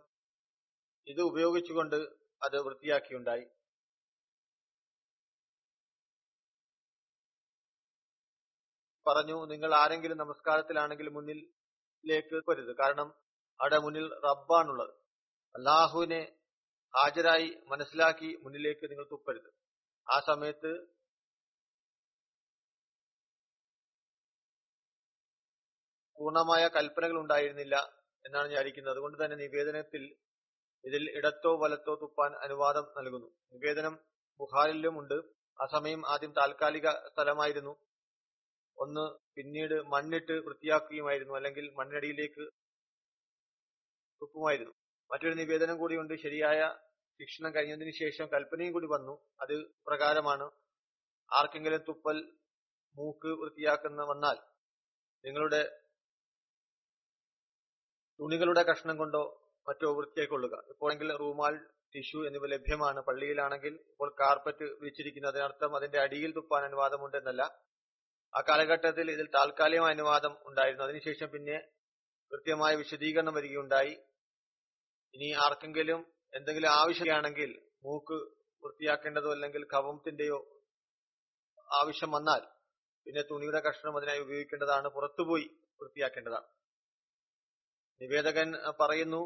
ഇത് ഉപയോഗിച്ചുകൊണ്ട് അത് വൃത്തിയാക്കിയുണ്ടായി. പറഞ്ഞു നിങ്ങൾ ആരെങ്കിലും നമസ്കാരത്തിലാണെങ്കിൽ മുന്നിലേക്ക് വരുത് കാരണം അവിടെ മുന്നിൽ റബ്ബാണുള്ളത്. അള്ളാഹുവിനെ ഹാജരായി മനസ്സിലാക്കി മുന്നിലേക്ക് നിങ്ങൾ തുപ്പരുത്. ആ സമയത്ത് പൂർണമായ കൽപ്പനകൾ ഉണ്ടായിരുന്നില്ല എന്നാണ് ഞാൻ വിചാരിക്കുന്നത്. അതുകൊണ്ട് തന്നെ നിവേദനത്തിൽ ഇതിൽ ഇടത്തോ വലത്തോ തുപ്പാൻ അനുവാദം നൽകുന്നു. നിവേദനം ബുഹാരിലും ഉണ്ട്. ആ സമയം ആദ്യം താൽക്കാലിക സ്ഥലമായിരുന്നു. ഒന്ന് പിന്നീട് മണ്ണിട്ട് വൃത്തിയാക്കുകയുമായിരുന്നു അല്ലെങ്കിൽ മണ്ണിനടിയിലേക്ക് തുപ്പുമായിരുന്നു. മറ്റൊരു നിവേദനം കൂടിയുണ്ട് ശരിയായ ശിക്ഷണം കഴിഞ്ഞതിന് ശേഷം കൽപ്പനയും കൂടി വന്നു. അത് പ്രകാരമാണ് ആർക്കെങ്കിലും തുപ്പൽ മൂക്ക് വൃത്തിയാക്കുന്ന വന്നാൽ നിങ്ങളുടെ തുണികളുടെ കഷ്ണം കൊണ്ടോ മറ്റോ വൃത്തിയാക്കൊള്ളുക ഇപ്പോഴെങ്കിൽ റൂമാൽ ടിഷ്യു എന്നിവ ലഭ്യമാണ്. പള്ളിയിലാണെങ്കിൽ ഇപ്പോൾ കാർപ്പറ്റ് വിരിച്ചിരിക്കുന്നു. അതിനർത്ഥം അതിന്റെ അടിയിൽ തുപ്പാൻ അനുവാദമുണ്ട് എന്നല്ല ആ കാലഘട്ടത്തിൽ ഇതിൽ താൽക്കാലികമായ അനുവാദം ഉണ്ടായിരുന്നു. അതിനുശേഷം പിന്നെ കൃത്യമായ വിശദീകരണം വരികയുണ്ടായി. ഇനി ആർക്കെങ്കിലും എന്തെങ്കിലും ആവശ്യമാണെങ്കിൽ മൂക്ക് വൃത്തിയാക്കേണ്ടതോ അല്ലെങ്കിൽ കവമത്തിന്റെയോ ആവശ്യം വന്നാൽ പിന്നെ തുണിയുടെ കഷ്ണം അതിനായി ഉപയോഗിക്കേണ്ടതാണ്. പുറത്തുപോയി വൃത്തിയാക്കേണ്ടതാണ്. നിവേദകൻ പറയുന്നു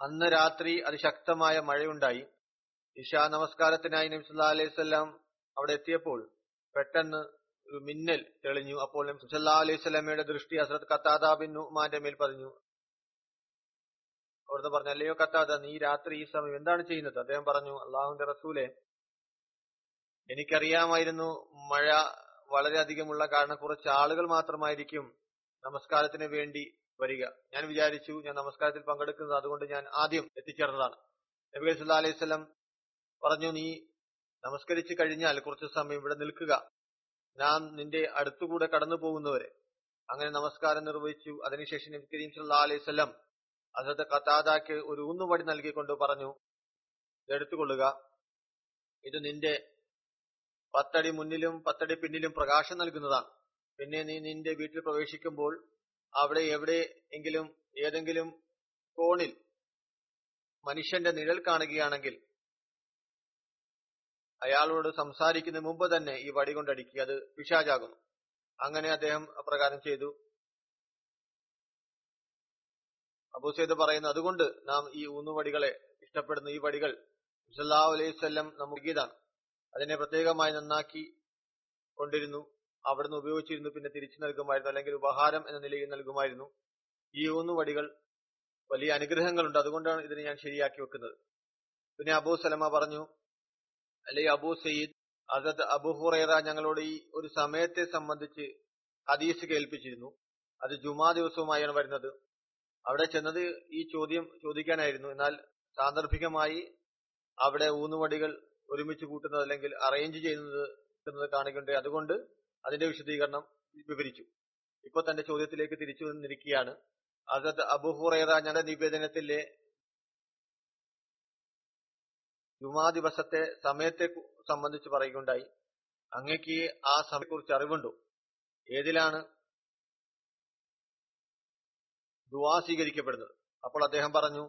അന്ന് രാത്രി അതിശക്തമായ മഴയുണ്ടായി. ഇഷാ നമസ്കാരത്തിനായി നബ്സുല്ലാ അലൈഹിസ്സല്ലാം അവിടെ എത്തിയപ്പോൾ പെട്ടെന്ന് ഒരു മിന്നൽ തെളിഞ്ഞു. അപ്പോൾ നബി സല്ലാ അലൈഹി സ്വലാമയുടെ ദൃഷ്ടി ഹസ്രത് കത്താദ ബിൻ നുമാന്റെ മേൽ പറഞ്ഞു അവിടുന്ന് പറഞ്ഞു അല്ലയോ കത്താദ നീ രാത്രി ഈ സമയം എന്താണ് ചെയ്യുന്നത്? അദ്ദേഹം പറഞ്ഞു അള്ളാഹുന്റെ റസൂലെ എനിക്കറിയാമായിരുന്നു മഴ വളരെയധികമുള്ള കാരണം കുറച്ച് ആളുകൾ മാത്രമായിരിക്കും നമസ്കാരത്തിന് വേണ്ടി വരിക. ഞാൻ വിചാരിച്ചു ഞാൻ നമസ്കാരത്തിൽ പങ്കെടുക്കുന്നത് അതുകൊണ്ട് ഞാൻ ആദ്യം എത്തിച്ചേർന്നതാണ്. നബി സല്ലാ അലൈഹി സ്വലം പറഞ്ഞു നീ നമസ്കരിച്ചു കഴിഞ്ഞാൽ കുറച്ചു സമയം ഇവിടെ നിൽക്കുക. ഞാൻ നിന്റെ അടുത്തുകൂടെ കടന്നു പോകുന്നവരെ അങ്ങനെ നമസ്കാരം നിർവഹിച്ചു. അതിനുശേഷം നബി കരീം സല്ലാ അലൈഹി സ്വലം കത്താദാക്ക് ഒരു ഊന്നുവടി നൽകിക്കൊണ്ട് പറഞ്ഞു ഇതെടുത്തുകൊള്ളുക ഇത് നിന്റെ പത്തടി മുന്നിലും പത്തടി പിന്നിലും പ്രകാശം നൽകുന്നതാണ്. പിന്നെ നീ നിന്റെ വീട്ടിൽ പ്രവേശിക്കുമ്പോൾ അവിടെ എവിടെ എങ്കിലും ഏതെങ്കിലും കോണിൽ മനുഷ്യന്റെ നിഴൽ കാണുകയാണെങ്കിൽ അയാളോട് സംസാരിക്കുന്നതിന് മുമ്പ് തന്നെ ഈ വടി കൊണ്ടടിക്കുക അത് പിശാചാകുന്നു. അങ്ങനെ അദ്ദേഹം അപ്രകാരം ചെയ്തു. അബൂസൈദ് പറയുന്നു അതുകൊണ്ട് നാം ഈ ഊന്നുവടികളെ ഇഷ്ടപ്പെടുന്ന ഈ വടികൾ വസല്ലം നമുക്കിയതാണ് അതിനെ പ്രത്യേകമായി നന്നാക്കി കൊണ്ടിരുന്നു അവിടുന്ന് ഉപയോഗിച്ചിരുന്നു പിന്നെ തിരിച്ചു നൽകുമായിരുന്നു അല്ലെങ്കിൽ ഉപഹാരം എന്ന നിലയിൽ നൽകുമായിരുന്നു. ഈ ഊന്നുവടികൾ വലിയ അനുഗ്രഹങ്ങളുണ്ട് അതുകൊണ്ടാണ് ഇതിനെ ഞാൻ ശരിയാക്കി വെക്കുന്നത്. പിന്നെ അബൂ സലമ പറഞ്ഞു അല്ലെ Abu Sayyid Asad Abu Huraira ഞങ്ങളോട് ഈ ഒരു സമയത്തെ സംബന്ധിച്ച് ഹദീസ് കേൾപ്പിച്ചിരുന്നു. അത് ജുമാ ദിവസവുമായാണ് വരുന്നത്. അവിടെ ചെന്നത് ഈ ചോദ്യം ചോദിക്കാനായിരുന്നു. എന്നാൽ സാന്ദർഭികമായി അവിടെ ഊന്നുവടികൾ ഒരുമിച്ച് കൂട്ടുന്നത് അല്ലെങ്കിൽ അറേഞ്ച് ചെയ്യുന്നത് കാണുകയുണ്ട് അതുകൊണ്ട് അതിന്റെ വിശദീകരണം വിവരിച്ചു. ഇപ്പൊ തന്റെ ചോദ്യത്തിലേക്ക് തിരിച്ചു വന്നിരിക്കുകയാണ്. അസദ് അബു ഹുറൈറ ഞങ്ങളുടെ നിവേദനത്തിലെ ജുമാ ദിവസത്തെ സമയത്തെ സംബന്ധിച്ച് പറയുകയുണ്ടായി. അങ്ങക്ക് ആ സമയത്തെക്കുറിച്ച് അറിവുണ്ടോ? ഏതിലാണ് ദുവാ സ്വീകരിക്കപ്പെടുന്നത്? അപ്പോൾ അദ്ദേഹം പറഞ്ഞു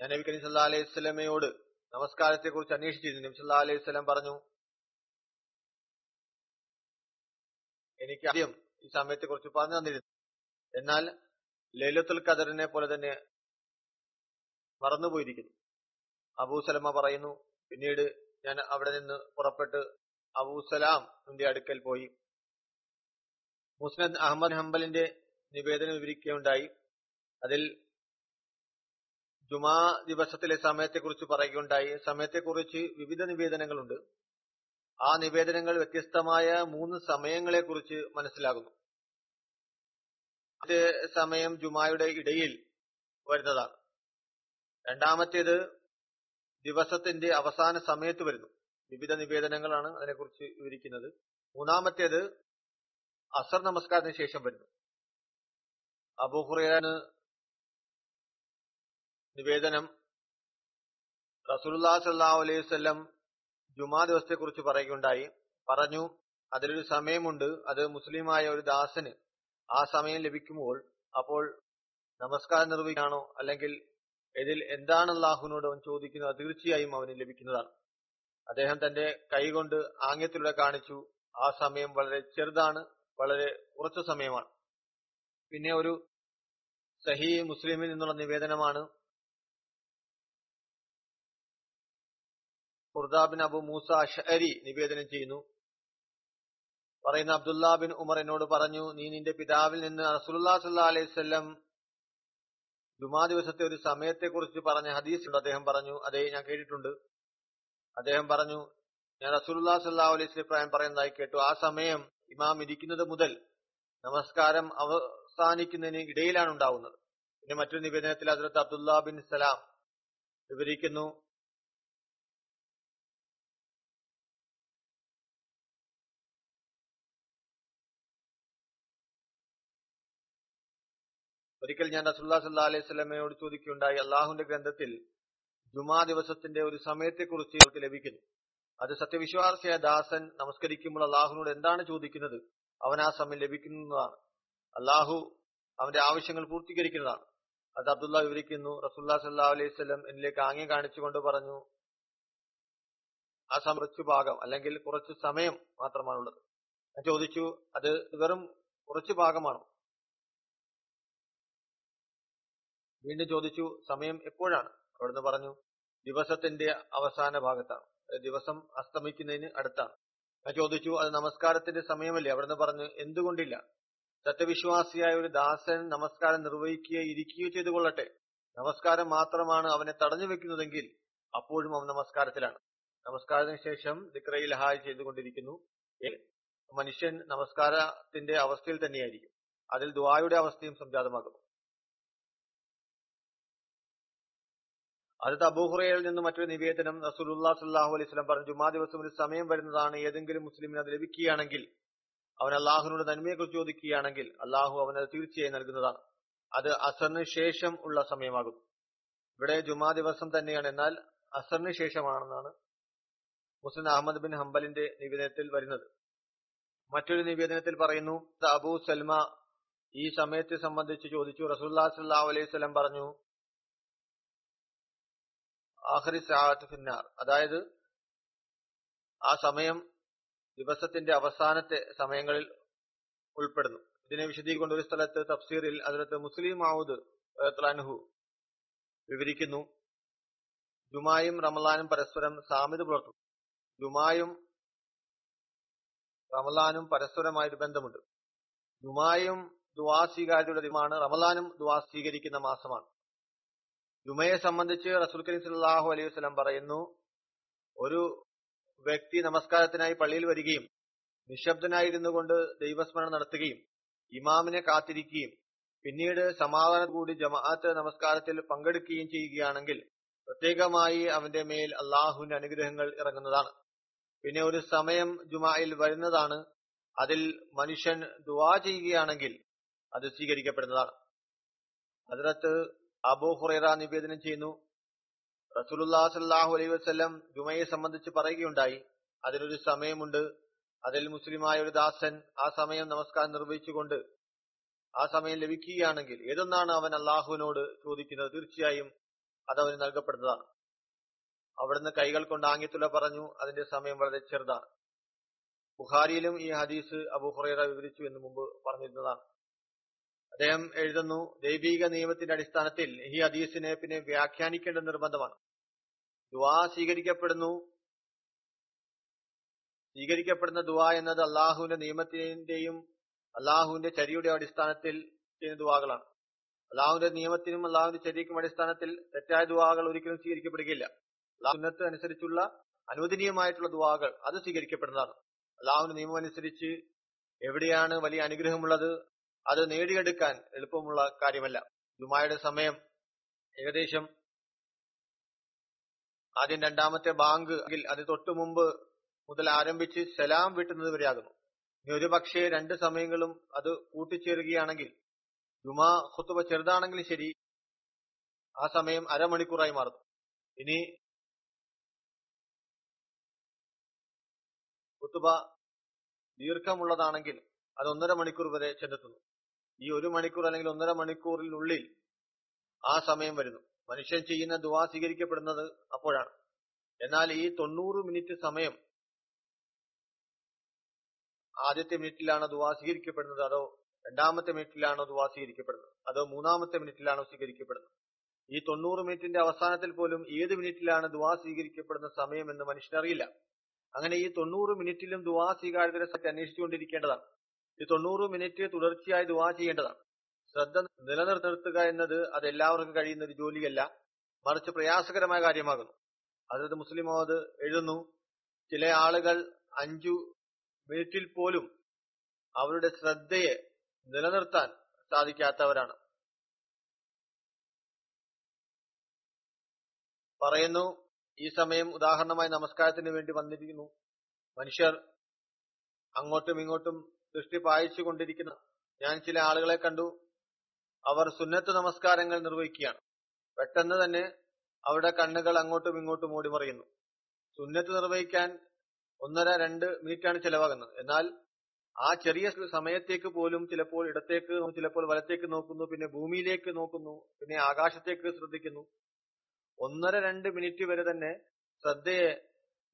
ഞാൻ നബി കരീം സല്ലാ അലൈഹി സ്വലമയോട് നമസ്കാരത്തെ കുറിച്ച് അന്വേഷിച്ചിരുന്നു. നബി സല്ലാ അലൈഹി സ്വലം പറഞ്ഞു എനിക്ക് ആദ്യം ഈ സമയത്തെ കുറിച്ച് പറഞ്ഞു തന്നിരുന്നു. എന്നാൽ ലൈലത്തുൽ ഖദറിനെ പോലെ തന്നെ മറന്നുപോയിരിക്കുന്നു. അബൂ സലമ പറയുന്നു പിന്നീട് ഞാൻ അവിടെ നിന്ന് പുറപ്പെട്ട് അബൂസലാമിന്റെ അടുക്കൽ പോയി. മുസ്നദ് അഹമ്മദ് ഹംബലിന്റെ നിവേദനം വിവരിക്കുകയുണ്ടായി. അതിൽ ജുമാ ദിവസത്തിലെ സമയത്തെക്കുറിച്ച് പറയുകയുണ്ടായി. സമയത്തെക്കുറിച്ച് വിവിധ നിവേദനങ്ങളുണ്ട്. ആ നിവേദനങ്ങൾ വ്യത്യസ്തമായ മൂന്ന് സമയങ്ങളെ കുറിച്ച് മനസ്സിലാകുന്നു. ആദ്യ സമയം ജുമായുടെ ഇടയിൽ വരുന്നതാണ്. രണ്ടാമത്തേത് ദിവസത്തിന്റെ അവസാന സമയത്ത് വരുന്നു. വിവിധ നിവേദനങ്ങളാണ് അതിനെക്കുറിച്ച് വിവരിക്കുന്നത്. മൂന്നാമത്തേത് അസർ നമസ്കാരത്തിന് ശേഷം വരുന്നു. അബൂഹുറൈന് നിവേദനം റസൂലുള്ളാഹി സ്വല്ലല്ലാഹു അലൈഹി വസല്ലം ജുമാ ദിവസത്തെക്കുറിച്ച് പറയുകയുണ്ടായി. പറഞ്ഞു അതിലൊരു സമയമുണ്ട്. അത് മുസ്ലിമായ ഒരു ദാസന് ആ സമയം ലഭിക്കുമ്പോൾ അപ്പോൾ നമസ്കാരം നിർവഹിക്കാണോ അല്ലെങ്കിൽ ഇതിൽ എന്താണ് അള്ളാഹുവിനോട് അവൻ ചോദിക്കുന്നത്? തീർച്ചയായും അവന് ലഭിക്കുന്നതാണ്. അദ്ദേഹം തന്റെ കൈകൊണ്ട് ആംഗ്യത്തിലൂടെ കാണിച്ചു ആ സമയം വളരെ ചെറുതാണ് വളരെ കുറച്ച് സമയമാണ്. പിന്നെ ഒരു സഹി മുസ്ലിമിൽ നിന്നുള്ള നിവേദനമാണ്. ഖുർദാബിൻ അബു മൂസ ഷഹരി നിവേദനം ചെയ്യുന്നു. പറയുന്ന അബ്ദുല്ലാ ബിൻ ഉമർ എന്നോട് പറഞ്ഞു നീ നിന്റെ പിതാവിൽ നിന്ന് അസുല്ലാ സല്ലാ അലൈഹി വസല്ലം ജുമാ ദിവസത്തെ ഒരു സമയത്തെ കുറിച്ച് പറഞ്ഞ ഹദീസ് ഉണ്ട് അദ്ദേഹം പറഞ്ഞു അതേ ഞാൻ കേട്ടിട്ടുണ്ട്. അദ്ദേഹം പറഞ്ഞു ഞാൻ റസൂലുല്ലാ സല്ലാ അലൈഹി വസല്ലം പ്രായം പറയുന്നതായി കേട്ടു. ആ സമയം ഇമാം ഇരിക്കുന്നത് മുതൽ നമസ്കാരം അവസാനിക്കുന്നതിന് ഇടയിലാണ് ഉണ്ടാവുന്നത്. പിന്നെ മറ്റൊരു നിവേദനത്തിൽ ഹസരത്ത് അബ്ദുല്ലാ ബിൻ സലാം വിവരിക്കുന്നു ഒരിക്കൽ ഞാൻ റസുല്ലാ സല്ലാ അലൈഹി സ്വലമയോട് ചോദിക്കുകയുണ്ടായി അള്ളാഹുന്റെ ഗ്രന്ഥത്തിൽ ജുമാ ദിവസത്തിന്റെ ഒരു സമയത്തെക്കുറിച്ച് ഇവർക്ക് ലഭിക്കുന്നു. അത് സത്യവിശ്വാസിയായ ദാസൻ നമസ്കരിക്കുമ്പോൾ അള്ളാഹുവിനോട് എന്താണ് ചോദിക്കുന്നത്? അവൻ ആ സമയം ലഭിക്കുന്നതാണ്. അള്ളാഹു അവന്റെ ആവശ്യങ്ങൾ പൂർത്തീകരിക്കുന്നതാണ്. അത് അബ്ദുള്ള വിവരിക്കുന്നു റസൂല്ലാ സല്ലാ അലൈഹി സ്വലം എന്നിലേക്ക് ആംഗ്യം കാണിച്ചുകൊണ്ട് പറഞ്ഞു ആ സമയം ഭാഗം അല്ലെങ്കിൽ കുറച്ച് സമയം മാത്രമാണുള്ളത്. ഞാൻ ചോദിച്ചു അത് വെറും കുറച്ച് ഭാഗമാണോ? വീണ്ടും ചോദിച്ചു സമയം എപ്പോഴാണ്? അവിടുന്ന് പറഞ്ഞു ദിവസത്തിന്റെ അവസാന ഭാഗത്താണ്. ദിവസം അസ്തമിക്കുന്നതിന് അടുത്താണ്. ഞാൻ ചോദിച്ചു അത് നമസ്കാരത്തിന്റെ സമയമല്ലേ? അവിടുന്ന് പറഞ്ഞു എന്തുകൊണ്ടില്ല. സത്യവിശ്വാസിയായ ഒരു ദാസൻ നമസ്കാരം നിർവഹിക്കുകയോ ഇരിക്കുകയോ ചെയ്തു കൊള്ളട്ടെ നമസ്കാരം മാത്രമാണ് അവനെ തടഞ്ഞു വെക്കുന്നതെങ്കിൽ അപ്പോഴും അവൻ നമസ്കാരത്തിലാണ്. നമസ്കാരത്തിന് ശേഷം ദിക്രയിൽ ഹായ് ചെയ്തുകൊണ്ടിരിക്കുന്നു. മനുഷ്യൻ നമസ്കാരത്തിന്റെ അവസ്ഥയിൽ തന്നെയായിരിക്കും. അതിൽ ദുആയുടെ അവസ്ഥയും സംജാതമാകുന്നു. അടുത്ത അബൂഹുറയിൽ നിന്ന് മറ്റൊരു നിവേദനം റസൂലുല്ലാ സല്ലാഹു അലൈഹി സ്വലം പറഞ്ഞു ജുമാ ദിവസം ഒരു സമയം വരുന്നതാണ് ഏതെങ്കിലും മുസ്ലിമിന് അത് ലഭിക്കുകയാണെങ്കിൽ അവൻ അള്ളാഹുവിനോട് നന്മയെക്കുറിച്ച് ചോദിക്കുകയാണെങ്കിൽ അള്ളാഹു അവനത് തീർച്ചയായും നൽകുന്നതാണ്. അത് അസറിന് ശേഷം ഉള്ള സമയമാകും. ഇവിടെ ജുമാ ദിവസം തന്നെയാണ്. എന്നാൽ അസറിന് ശേഷമാണെന്നാണ് മുസ്ലിം അഹമ്മദ് ബിൻ ഹംബലിന്റെ നിവേദനത്തിൽ വരുന്നത്. മറ്റൊരു നിവേദനത്തിൽ പറയുന്നു അബൂ സൽമ ഈ സമയത്തെ സംബന്ധിച്ച് ചോദിച്ചു. റസൂല്ലാ സല്ലാ അലൈഹി സ്വലം പറഞ്ഞു ആഖരി സാഹത്ത് ഫിന്നാർ. അതായത് ആ സമയം ദിവസത്തിന്റെ അവസാനത്തെ സമയങ്ങളിൽ ഉൾപ്പെടുന്നു. ഇതിനെ വിശദീകരിക്കൊണ്ട് ഒരു സ്ഥലത്ത് തഫ്സീറിൽ അതിലത്ത് മുസ്ലിം മാവൂദ് അനുഹു വിവരിക്കുന്നു. ജുമായും റമലാനും പരസ്പരം സാമ്യത പുലർത്തും ജുമായും റമലാനും പരസ്പരമായൊരു ബന്ധമുണ്ട്. ജുമായും ദുവാ സ്വീകാര്യതയുടെ ദിനമാണ് റമലാനും ദുവാ സ്വീകരിക്കുന്ന മാസമാണ്. ജുമയെ സംബന്ധിച്ച് റസൂൽ കരീം സല്ലാഹു അലൈഹി വസ്ലം പറയുന്നു ഒരു വ്യക്തി നമസ്കാരത്തിനായി പള്ളിയിൽ വരികയും നിശബ്ദനായിരുന്നു കൊണ്ട് ദൈവസ്മരണം നടത്തുകയും ഇമാമിനെ കാത്തിരിക്കുകയും പിന്നീട് സമാധാനം കൂടി ജമാഅത്ത് നമസ്കാരത്തിൽ പങ്കെടുക്കുകയും ചെയ്യുകയാണെങ്കിൽ പ്രത്യേകമായി അവന്റെ മേൽ അള്ളാഹുവിന്റെ അനുഗ്രഹങ്ങൾ ഇറങ്ങുന്നതാണ്. പിന്നെ ഒരു സമയം ജുമായിൽ വരുന്നതാണ്. അതിൽ മനുഷ്യൻ ദുവാ ചെയ്യുകയാണെങ്കിൽ അത് സ്വീകരിക്കപ്പെടുന്നതാണ്. അതിനകത്ത് അബൂ ഹുറൈറ നിവേദനം ചെയ്യുന്നു. റസൂലുല്ലാ സല്ലാഹു അലൈഹി വസ്ലം ജുമയെ സംബന്ധിച്ച് പറയുകയുണ്ടായി. അതിനൊരു സമയമുണ്ട്. അതിൽ മുസ്ലിമായ ഒരു ദാസൻ ആ സമയം നമസ്കാരം നിർവഹിച്ചുകൊണ്ട് ആ സമയം ലഭിക്കുകയാണെങ്കിൽ ഏതൊന്നാണ് അവൻ അള്ളാഹുവിനോട് ചോദിക്കുന്നത്? തീർച്ചയായും അത് അവന് നൽകപ്പെടുന്നതാണ്. അവിടുന്ന് കൈകൾ കൊണ്ട് ആംഗ്യത്തുള്ള പറഞ്ഞു അതിന്റെ സമയം വളരെ ചെറുതാണ്. ബുഹാരിയിലും ഈ ഹദീസ് അബു ഹുറൈറ വിവരിച്ചു എന്ന് മുമ്പ് പറഞ്ഞിരുന്നതാണ്. അദ്ദേഹം എഴുതുന്നു ദൈവിക നിയമത്തിന്റെ അടിസ്ഥാനത്തിൽ ഈ ഹദീസിനെ പിന്നെ വ്യാഖ്യാനിക്കേണ്ട നിർബന്ധമാണ്. ദുവാ സ്വീകരിക്കപ്പെടുന്നു. സ്വീകരിക്കപ്പെടുന്ന ദുവാ എന്നത് അള്ളാഹുവിന്റെ നിയമത്തിന്റെയും അള്ളാഹുവിന്റെ ചരിയുടെ അടിസ്ഥാനത്തിൽ ചെയ്യുന്ന ദുവാകളാണ് അള്ളാഹുവിന്റെ നിയമത്തിനും അള്ളാഹുവിന്റെ ചരിക്കും അടിസ്ഥാനത്തിൽ തെറ്റായ ദുവാകൾ ഒരിക്കലും സ്വീകരിക്കപ്പെടുകയില്ല. അള്ളാഹുനത്ത് അനുസരിച്ചുള്ള അനുവദനീയമായിട്ടുള്ള ദുവാകൾ അത് സ്വീകരിക്കപ്പെടുന്നതാണ്. അള്ളാഹുവിന്റെ നിയമം അനുസരിച്ച് എവിടെയാണ് വലിയ അനുഗ്രഹമുള്ളത്? അത് നേടിയെടുക്കാൻ എളുപ്പമുള്ള കാര്യമല്ല. ജുമായുടെ സമയം ഏകദേശം ആദ്യം രണ്ടാമത്തെ ബാങ്ക് അത് തൊട്ടു മുമ്പ് മുതൽ ആരംഭിച്ച് സലാം വിട്ടുന്നത് വരെയാകുന്നു. ഇനി ഒരു പക്ഷേ രണ്ട് സമയങ്ങളും അത് കൂട്ടിച്ചേരുകയാണെങ്കിൽ ജുമാ ഹുത്തുബ ചെറുതാണെങ്കിലും ശരി ആ സമയം അരമണിക്കൂറായി മാറുന്നു. ഇനി ഹുത്തുബ ദീർഘമുള്ളതാണെങ്കിൽ അത് ഒന്നര മണിക്കൂർ വരെ ചെന്നെത്തുന്നു. ഈ ഒരു മണിക്കൂർ അല്ലെങ്കിൽ ഒന്നര മണിക്കൂറിനുള്ളിൽ ആ സമയം വരുന്നു. മനുഷ്യൻ ചെയ്യുന്ന ദുവാ സ്വീകരിക്കപ്പെടുന്നത് അപ്പോഴാണ്. എന്നാൽ ഈ തൊണ്ണൂറ് മിനിറ്റ് സമയം ആദ്യത്തെ മിനിറ്റിലാണോ ദുവാ സ്വീകരിക്കപ്പെടുന്നത് അതോ രണ്ടാമത്തെ മിനിറ്റിലാണോ ദുവാ സ്വീകരിക്കപ്പെടുന്നത്? അതോ മൂന്നാമത്തെ മിനിറ്റിലാണോ സ്വീകരിക്കപ്പെടുന്നത്? ഈ തൊണ്ണൂറ് മിനിറ്റിന്റെ അവസാനത്തിൽ പോലും ഏത് മിനിറ്റിലാണ് ദുവാ സ്വീകരിക്കപ്പെടുന്ന സമയം എന്ന് മനുഷ്യനറിയില്ല. അങ്ങനെ ഈ തൊണ്ണൂറ് മിനിറ്റിലും ദുവാ സ്വീകാര്യതരെ അന്വേഷിച്ചുകൊണ്ടിരിക്കേണ്ടതാണ്. ഈ തൊണ്ണൂറ് മിനിറ്റ് തുടർച്ചയായി ദുവാ ചെയ്യേണ്ടതാണ്. ശ്രദ്ധ നിലനിർത്തുക എന്നത് അത് എല്ലാവർക്കും കഴിയുന്ന ഒരു ജോലിയല്ല. മറിച്ച് പ്രയാസകരമായ കാര്യമാകുന്നു. അതത് മുസ്ലിം മോഹദ് എഴുതുന്നു ചില ആളുകൾ അഞ്ചു മിനിറ്റിൽ പോലും അവരുടെ ശ്രദ്ധയെ നിലനിർത്താൻ സാധിക്കാത്തവരാണ്. പറയുന്നു ഈ സമയം ഉദാഹരണമായി നമസ്കാരത്തിന് വേണ്ടി വന്നിരിക്കുന്നു. മനുഷ്യർ അങ്ങോട്ടും ഇങ്ങോട്ടും ദൃഷ്ടി പായിച്ചു കൊണ്ടിരിക്കുന്ന ഞാൻ ചില ആളുകളെ കണ്ടു. അവർ സുന്നത്ത് നമസ്കാരങ്ങൾ നിർവഹിക്കുകയാണ്. പെട്ടെന്ന് തന്നെ അവരുടെ കണ്ണുകൾ അങ്ങോട്ടും ഇങ്ങോട്ടും ഓടി മറിയുന്നു. സുന്നത്ത് നിർവഹിക്കാൻ ഒന്നര രണ്ട് മിനിറ്റാണ് ചിലവാകുന്നത്. എന്നാൽ ആ ചെറിയ സമയത്തേക്ക് പോലും ചിലപ്പോൾ ഇടത്തേക്ക് ചിലപ്പോൾ വലത്തേക്ക് നോക്കുന്നു പിന്നെ ഭൂമിയിലേക്ക് നോക്കുന്നു പിന്നെ ആകാശത്തേക്ക് ശ്രദ്ധിക്കുന്നു. ഒന്നര രണ്ട് മിനിറ്റ് വരെ തന്നെ ശ്രദ്ധയെ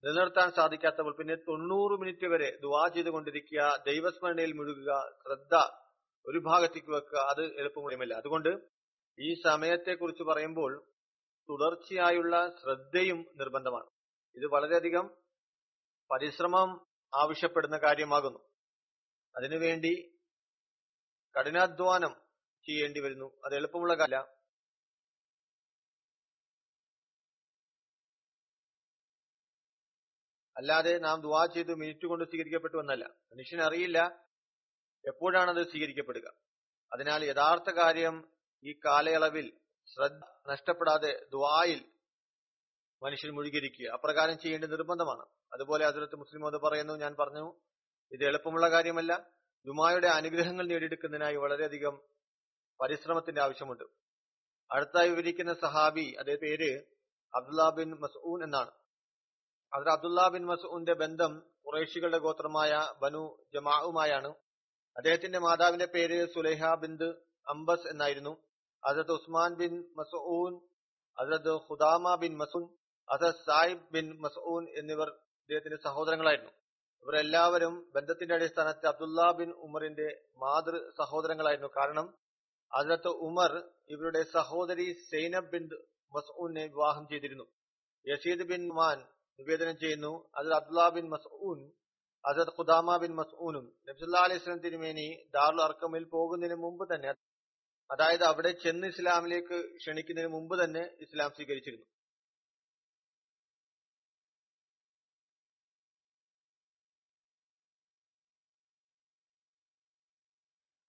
നിലനിർത്താൻ സാധിക്കാത്തപ്പോൾ പിന്നെ തൊണ്ണൂറ് മിനിറ്റ് വരെ ദുവാ ചെയ്തുകൊണ്ടിരിക്കുക ദൈവസ്മരണയിൽ മുഴുകുക ശ്രദ്ധ ഒരു ഭാഗത്തേക്ക് വെക്കുക അത് എളുപ്പമുള്ള അതുകൊണ്ട് ഈ സമയത്തെ കുറിച്ച് പറയുമ്പോൾ തുടർച്ചയായുള്ള ശ്രദ്ധയും നിർബന്ധമാണ്. ഇത് വളരെയധികം പരിശ്രമം ആവശ്യപ്പെടുന്ന കാര്യമാകുന്നു. അതിനുവേണ്ടി കഠിനാധ്വാനം ചെയ്യേണ്ടി വരുന്നു. അത് എളുപ്പമുള്ള കാല അല്ലാതെ നാം ദുവാ ചെയ്ത് മിനിറ്റ് കൊണ്ട് സ്വീകരിക്കപ്പെട്ടു എന്നല്ല. മനുഷ്യൻ അറിയില്ല. എപ്പോഴാണത് സ്വീകരിക്കപ്പെടുക? അതിനാൽ യഥാർത്ഥ കാര്യം ഈ കാലയളവിൽ ശ്രദ്ധ നഷ്ടപ്പെടാതെ ദുവായിൽ മനുഷ്യൻ മുഴുകിയിരിക്കുക അപ്രകാരം ചെയ്യേണ്ട നിർബന്ധമാണ്. അതുപോലെ അതിലത്ത് മുസ്ലിം അത് പറയുന്നു ഞാൻ പറഞ്ഞു ഇത് എളുപ്പമുള്ള കാര്യമല്ല. ദുമായുടെ അനുഗ്രഹങ്ങൾ നേടിയെടുക്കുന്നതിനായി വളരെയധികം പരിശ്രമത്തിന്റെ ആവശ്യമുണ്ട്. അടുത്തായി വിവരിക്കുന്ന സഹാബി അതേ പേര് അബ്ദുല്ല ബിൻ മസൂൻ എന്നാണ്. അതിൽ അബ്ദുല്ല ബിൻ മസൂന്റെ ബന്ധം കുറേഷികളുടെ ഗോത്രമായ ബനു ജമാവുമായാണ് അദ്ദേഹത്തിന്റെ മാതാവിന്റെ പേര് സുലൈഹ ബിന്ദ് അംബസ് എന്നായിരുന്നു. അസത് ഉസ്മാൻ ബിൻ മസൂൻ അസത് ഹുദാമ ബിൻ മസൂൻ അസത് സായിബ് ബിൻ മസൂൻ എന്നിവർ അദ്ദേഹത്തിന്റെ സഹോദരങ്ങളായിരുന്നു. ഇവരെല്ലാവരും ബന്ധത്തിന്റെ അടിസ്ഥാനത്തിൽ അബ്ദുല്ല ബിൻ ഉമറിന്റെ മാതൃ സഹോദരങ്ങളായിരുന്നു. കാരണം അതിലത്ത് ഉമർ ഇവരുടെ സഹോദരി സൈനബ് ബിൻ മസൂനെ വിവാഹം ചെയ്തിരുന്നു. യസീദ് ബിൻ മാൻ നിവേദനം ചെയ്യുന്നു. അതിൽ അബ്ദുല്ലാ ബിൻ മസൂൻ അസത് ഖുദാമ ബിൻ മസൂനും നബ്സുല്ലാ അലൈഹി സ്വലം തിരുമേനി ദാറുൽ അർക്കമിൽ പോകുന്നതിന് മുമ്പ് തന്നെ അതായത് അവിടെ ചെന്ന് ഇസ്ലാമിലേക്ക് ക്ഷണിക്കുന്നതിന് മുമ്പ് തന്നെ ഇസ്ലാം സ്വീകരിച്ചിരുന്നു.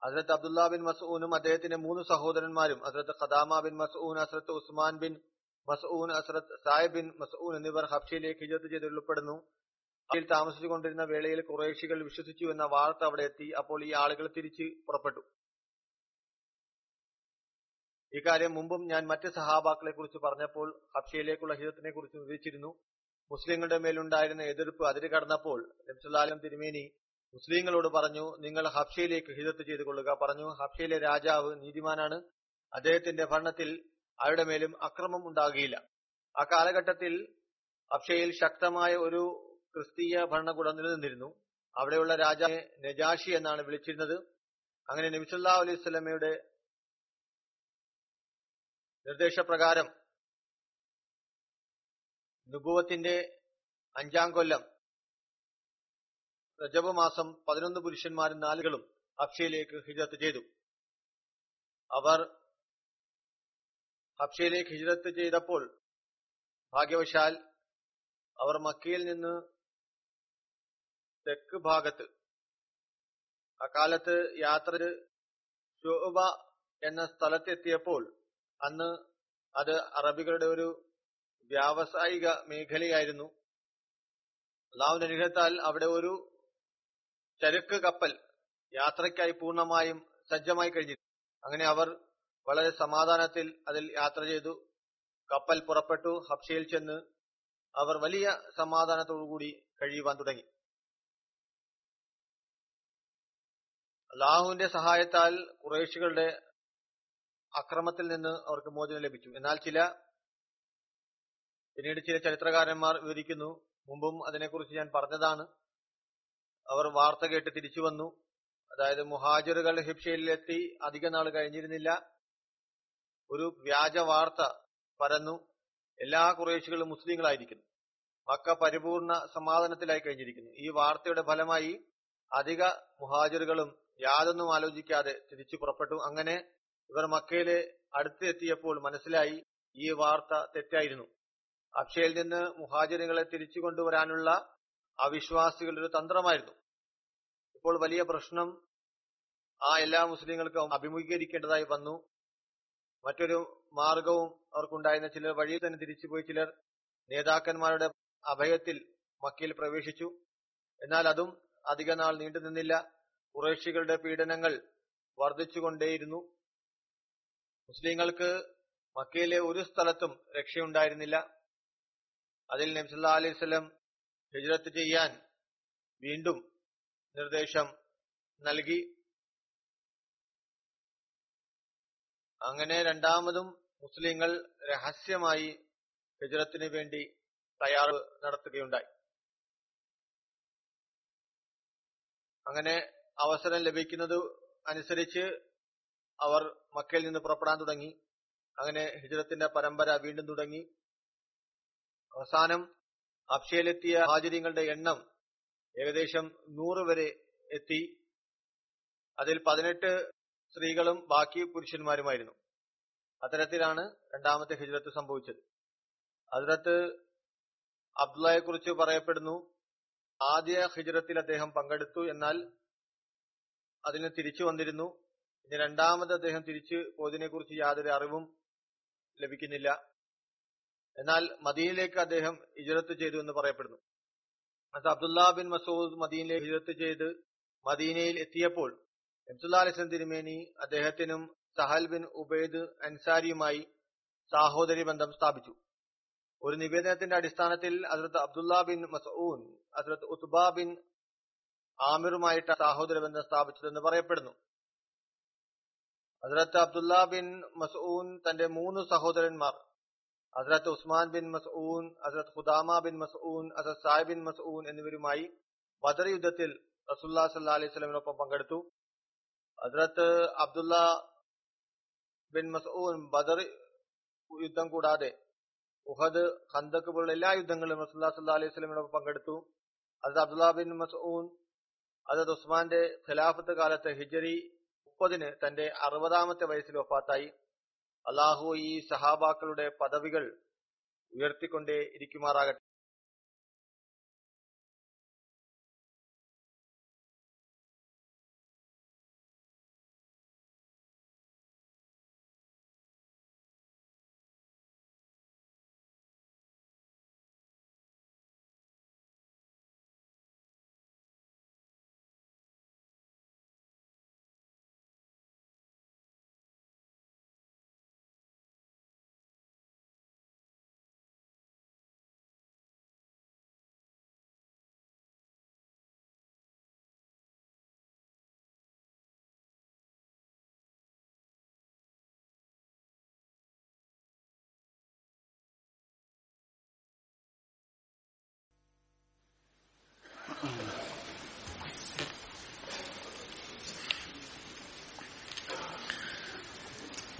ഹസ്രത്ത് അബ്ദുല്ലാ ബിൻ മസൂനും അദ്ദേഹത്തിന്റെ മൂന്ന് സഹോദരന്മാരും ഹസ്രത്ത് Qudama bin Mazoon Hazrat Usman bin Mazoon Hazrat Sahib Mazoon എന്നിവർ ഹബ്ഷയിലേക്ക് ഹിജത്ത് ചെയ്ത് ഉൾപ്പെടുന്നു ഹബ്ഷയിൽ താമസിച്ചുകൊണ്ടിരുന്ന വേളയിൽ കുറേശികൾ വിശ്വസിച്ചു എന്ന വാർത്ത അവിടെ എത്തി. അപ്പോൾ ഈ ആളുകൾ തിരിച്ച് പുറപ്പെട്ടു. ഇക്കാര്യം മുമ്പും ഞാൻ മറ്റ് സഹാബാക്കളെ കുറിച്ച് പറഞ്ഞപ്പോൾ ഹബ്ഷയിലേക്കുള്ള ഹിജത്തിനെ കുറിച്ച് വിവരിച്ചിരുന്നു. മുസ്ലിങ്ങളുടെ മേലുണ്ടായിരുന്ന എതിർപ്പ് അതിര് കടന്നപ്പോൾ നബ്സുല്ലാലം തിരുമേനി മുസ്ലിങ്ങളോട് പറഞ്ഞു നിങ്ങൾ ഹബ്ഷയിലേക്ക് ഹിജത്ത് ചെയ്തു കൊള്ളുക പറഞ്ഞു ഹബ്ഷയിലെ രാജാവ് നീതിമാനാണ്. അദ്ദേഹത്തിന്റെ ഭരണത്തിൽ അവരുടെ മേലും അക്രമം ഉണ്ടാകുകയില്ല. ആ കാലഘട്ടത്തിൽ അഫ്ഷയിൽ ശക്തമായ ഒരു ക്രിസ്തീയ ഭരണകൂടം നിലനിന്നിരുന്നു. അവിടെയുള്ള രാജാവിനെ നജാഷി എന്നാണ് വിളിച്ചിരുന്നത്. അങ്ങനെ നബിസുല്ലാ അലൈഹി സ്വലമയുടെ നിർദ്ദേശപ്രകാരം നുബുവത്തിന്റെ അഞ്ചാം കൊല്ലം റജബ് മാസം പതിനൊന്ന് പുരുഷന്മാരും നാലുകളും അഫ്ഷയിലേക്ക് ഹിജത്ത് ചെയ്തു. അവർ ഹബ്ഷയിലേക്ക് ഹിജ്രത്ത് ചെയ്തപ്പോൾ ഭാഗ്യവശാൽ അവർ മക്കയിൽ നിന്ന് തെക്ക് ഭാഗത്ത് അക്കാലത്ത് യാത്ര ഷുബ എന്ന സ്ഥലത്തെത്തിയപ്പോൾ അന്ന് അത് അറബികളുടെ ഒരു വ്യാവസായിക മേഖലയായിരുന്നു. അള്ളാഹുവിന്റെ അനുഗ്രഹത്താൽ അവിടെ ഒരു ചരക്ക് കപ്പൽ യാത്രയ്ക്കായി പൂർണമായും സജ്ജമായി കഴിഞ്ഞിരുന്നു. അങ്ങനെ അവർ വളരെ സമാധാനത്തിൽ അതിൽ യാത്ര ചെയ്തു. കപ്പൽ പുറപ്പെട്ടു. ഹബ്ഷയിൽ ചെന്ന് അവർ വലിയ സമാധാനത്തോടുകൂടി കഴിയുവാൻ തുടങ്ങി. അള്ളാഹുവിന്റെ സഹായത്താൽ കുറേശികളുടെ അക്രമത്തിൽ നിന്ന് അവർക്ക് മോചനം ലഭിച്ചു. എന്നാൽ ചില പിന്നീട് ചില ചരിത്രകാരന്മാർ വിവരിക്കുന്നു. മുമ്പും അതിനെക്കുറിച്ച് ഞാൻ പറഞ്ഞതാണ്. അവർ വാർത്ത കേട്ട് തിരിച്ചു വന്നു. അതായത് മുഹാജിറുകൾ ഹിബ്ഷയിലെത്തി. അധിക നാൾ കഴിഞ്ഞിരുന്നില്ല. ഒരു വ്യാജ വാർത്ത പരന്നു എല്ലാ കുറേശികളും മുസ്ലിങ്ങളായിരിക്കുന്നു. മക്ക പരിപൂർണ സമാധാനത്തിലായി കഴിഞ്ഞിരിക്കുന്നു. ഈ വാർത്തയുടെ ഫലമായി അധിക മുഹാജിറുകളും യാതൊന്നും ആലോചിക്കാതെ തിരിച്ചു പുറപ്പെട്ടു. അങ്ങനെ ഇവർ മക്കയിലെ അടുത്ത് എത്തിയപ്പോൾ മനസ്സിലായി ഈ വാർത്ത തെറ്റായിരുന്നു. അക്ഷയിൽ നിന്ന് മുഹാജിറുകളെ തിരിച്ചു കൊണ്ടുവരാനുള്ള അവിശ്വാസികളുടെ ഒരു തന്ത്രമായിരുന്നു. ഇപ്പോൾ വലിയ പ്രശ്നം ആ എല്ലാ മുസ്ലിങ്ങൾക്കും അഭിമുഖീകരിക്കേണ്ടതായി വന്നു. മറ്റൊരു മാർഗവും അവർക്കുണ്ടായിരുന്ന ചിലർ വഴിയിൽ തന്നെ തിരിച്ചുപോയി ചിലർ നേതാക്കന്മാരുടെ അഭയത്തിൽ മക്കയിൽ പ്രവേശിച്ചു. എന്നാൽ അതും അധിക നാൾ നീണ്ടുനിന്നില്ല കുറേശികളുടെ പീഡനങ്ങൾ വർദ്ധിച്ചുകൊണ്ടേയിരുന്നു. മുസ്ലിങ്ങൾക്ക് മക്കയിലെ ഒരു സ്ഥലത്തും രക്ഷയുണ്ടായിരുന്നില്ല. അതിൽ നബ്സല്ലാ അലൈഹി സ്വലം ഹിജ്രത്ത് ചെയ്യാൻ വീണ്ടും നിർദ്ദേശം നൽകി. അങ്ങനെ രണ്ടാമതും മുസ്ലിങ്ങൾ രഹസ്യമായി ഹിജ്റത്തിന് വേണ്ടി തയ്യാറ് നടത്തുകയുണ്ടായി. അങ്ങനെ അവസരം ലഭിക്കുന്നത് അനുസരിച്ച് അവർ മക്കയിൽ നിന്ന് പുറപ്പെടാൻ തുടങ്ങി. അങ്ങനെ ഹിജ്റത്തിന്റെ പരമ്പര വീണ്ടും തുടങ്ങി. അവസാനം അക്ഷയിലെത്തിയ ഹാജര്യങ്ങളുടെ എണ്ണം ഏകദേശം നൂറ് വരെ എത്തി. അതിൽ പതിനെട്ട് സ്ത്രീകളും ബാക്കി പുരുഷന്മാരുമായിരുന്നു. അത്തരത്തിലാണ് രണ്ടാമത്തെ ഹിജ്രത്ത് സംഭവിച്ചത്. അതിനകത്ത് അബ്ദുള്ളയെ കുറിച്ച് പറയപ്പെടുന്നു ആദ്യ ഹിജ്രത്തിൽ അദ്ദേഹം പങ്കെടുത്തു എന്നാൽ അതിന് തിരിച്ചു വന്നിരുന്നു. ഇനി രണ്ടാമത് അദ്ദേഹം തിരിച്ചു പോയതിനെ കുറിച്ച് യാതൊരു അറിവും ലഭിക്കുന്നില്ല. എന്നാൽ മദീനിലേക്ക് അദ്ദേഹം ഹിജറത്ത് ചെയ്തു എന്ന് പറയപ്പെടുന്നു. അത് അബ്ദുല്ല ബിൻ മസൂദ് മദീനിലേക്ക് ഹിജറത്ത് ചെയ്ത് മദീനയിൽ എത്തിയപ്പോൾ എംസുല്ലാ അലിസ്ലം തിരുമേനി അദ്ദേഹത്തിനും സഹൽ ബിൻ ഉബൈദ് അൻസാരിയുമായി സാഹോദര്യ ബന്ധം സ്ഥാപിച്ചു. ഒരു നിവേദനത്തിന്റെ അടിസ്ഥാനത്തിൽ അതിർത്ത് അബ്ദുല്ല ബിൻ മസൂൻ അതിർത്ത് ഉത്ബ ബിൻ ആമിറുമായിട്ട് സാഹോദര്യ ബന്ധം സ്ഥാപിച്ചതെന്ന് പറയപ്പെടുന്നു. അതിർത്ത് അബ്ദുല്ല ബിൻ മസൂൻ തന്റെ മൂന്ന് സഹോദരന്മാർ ഹസ്രത്ത് ഉസ്മാൻ ബിൻ മസൂൻ ഹസ്രത്ത് ഖുദാമ ബിൻ മസൂൻ ഹസ്രത്ത് സായ് ബിൻ മസൂൻ എന്നിവരുമായി ബദർ യുദ്ധത്തിൽ റസുല്ലാ സല്ലാ അലൈഹി സ്വലമിനൊപ്പം പങ്കെടുത്തു. ഹസ്രത്ത് അബ്ദുള്ള ബിൻ മസൂൻ ബദർ യുദ്ധം കൂടാതെ ഉഹദ് ഖന്തക്ക് പോലുള്ള എല്ലാ യുദ്ധങ്ങളിലും റസുല്ലാ സല്ലാ അലൈഹി സ്വലമിനൊപ്പം പങ്കെടുത്തു. അത് അബ്ദുല്ല ബിൻ മസൂൻ അതത് ഉസ്മാന്റെ ഖിലാഫത്ത് കാലത്ത് ഹിജറി മുപ്പതിന് തന്റെ അറുപതാമത്തെ വയസ്സിൽ വഫാത്തായി. അള്ളാഹു ഈ സഹാബാക്കളുടെ പദവികൾ ഉയർത്തിക്കൊണ്ടേ ഇരിക്കുമാറാകട്ടെ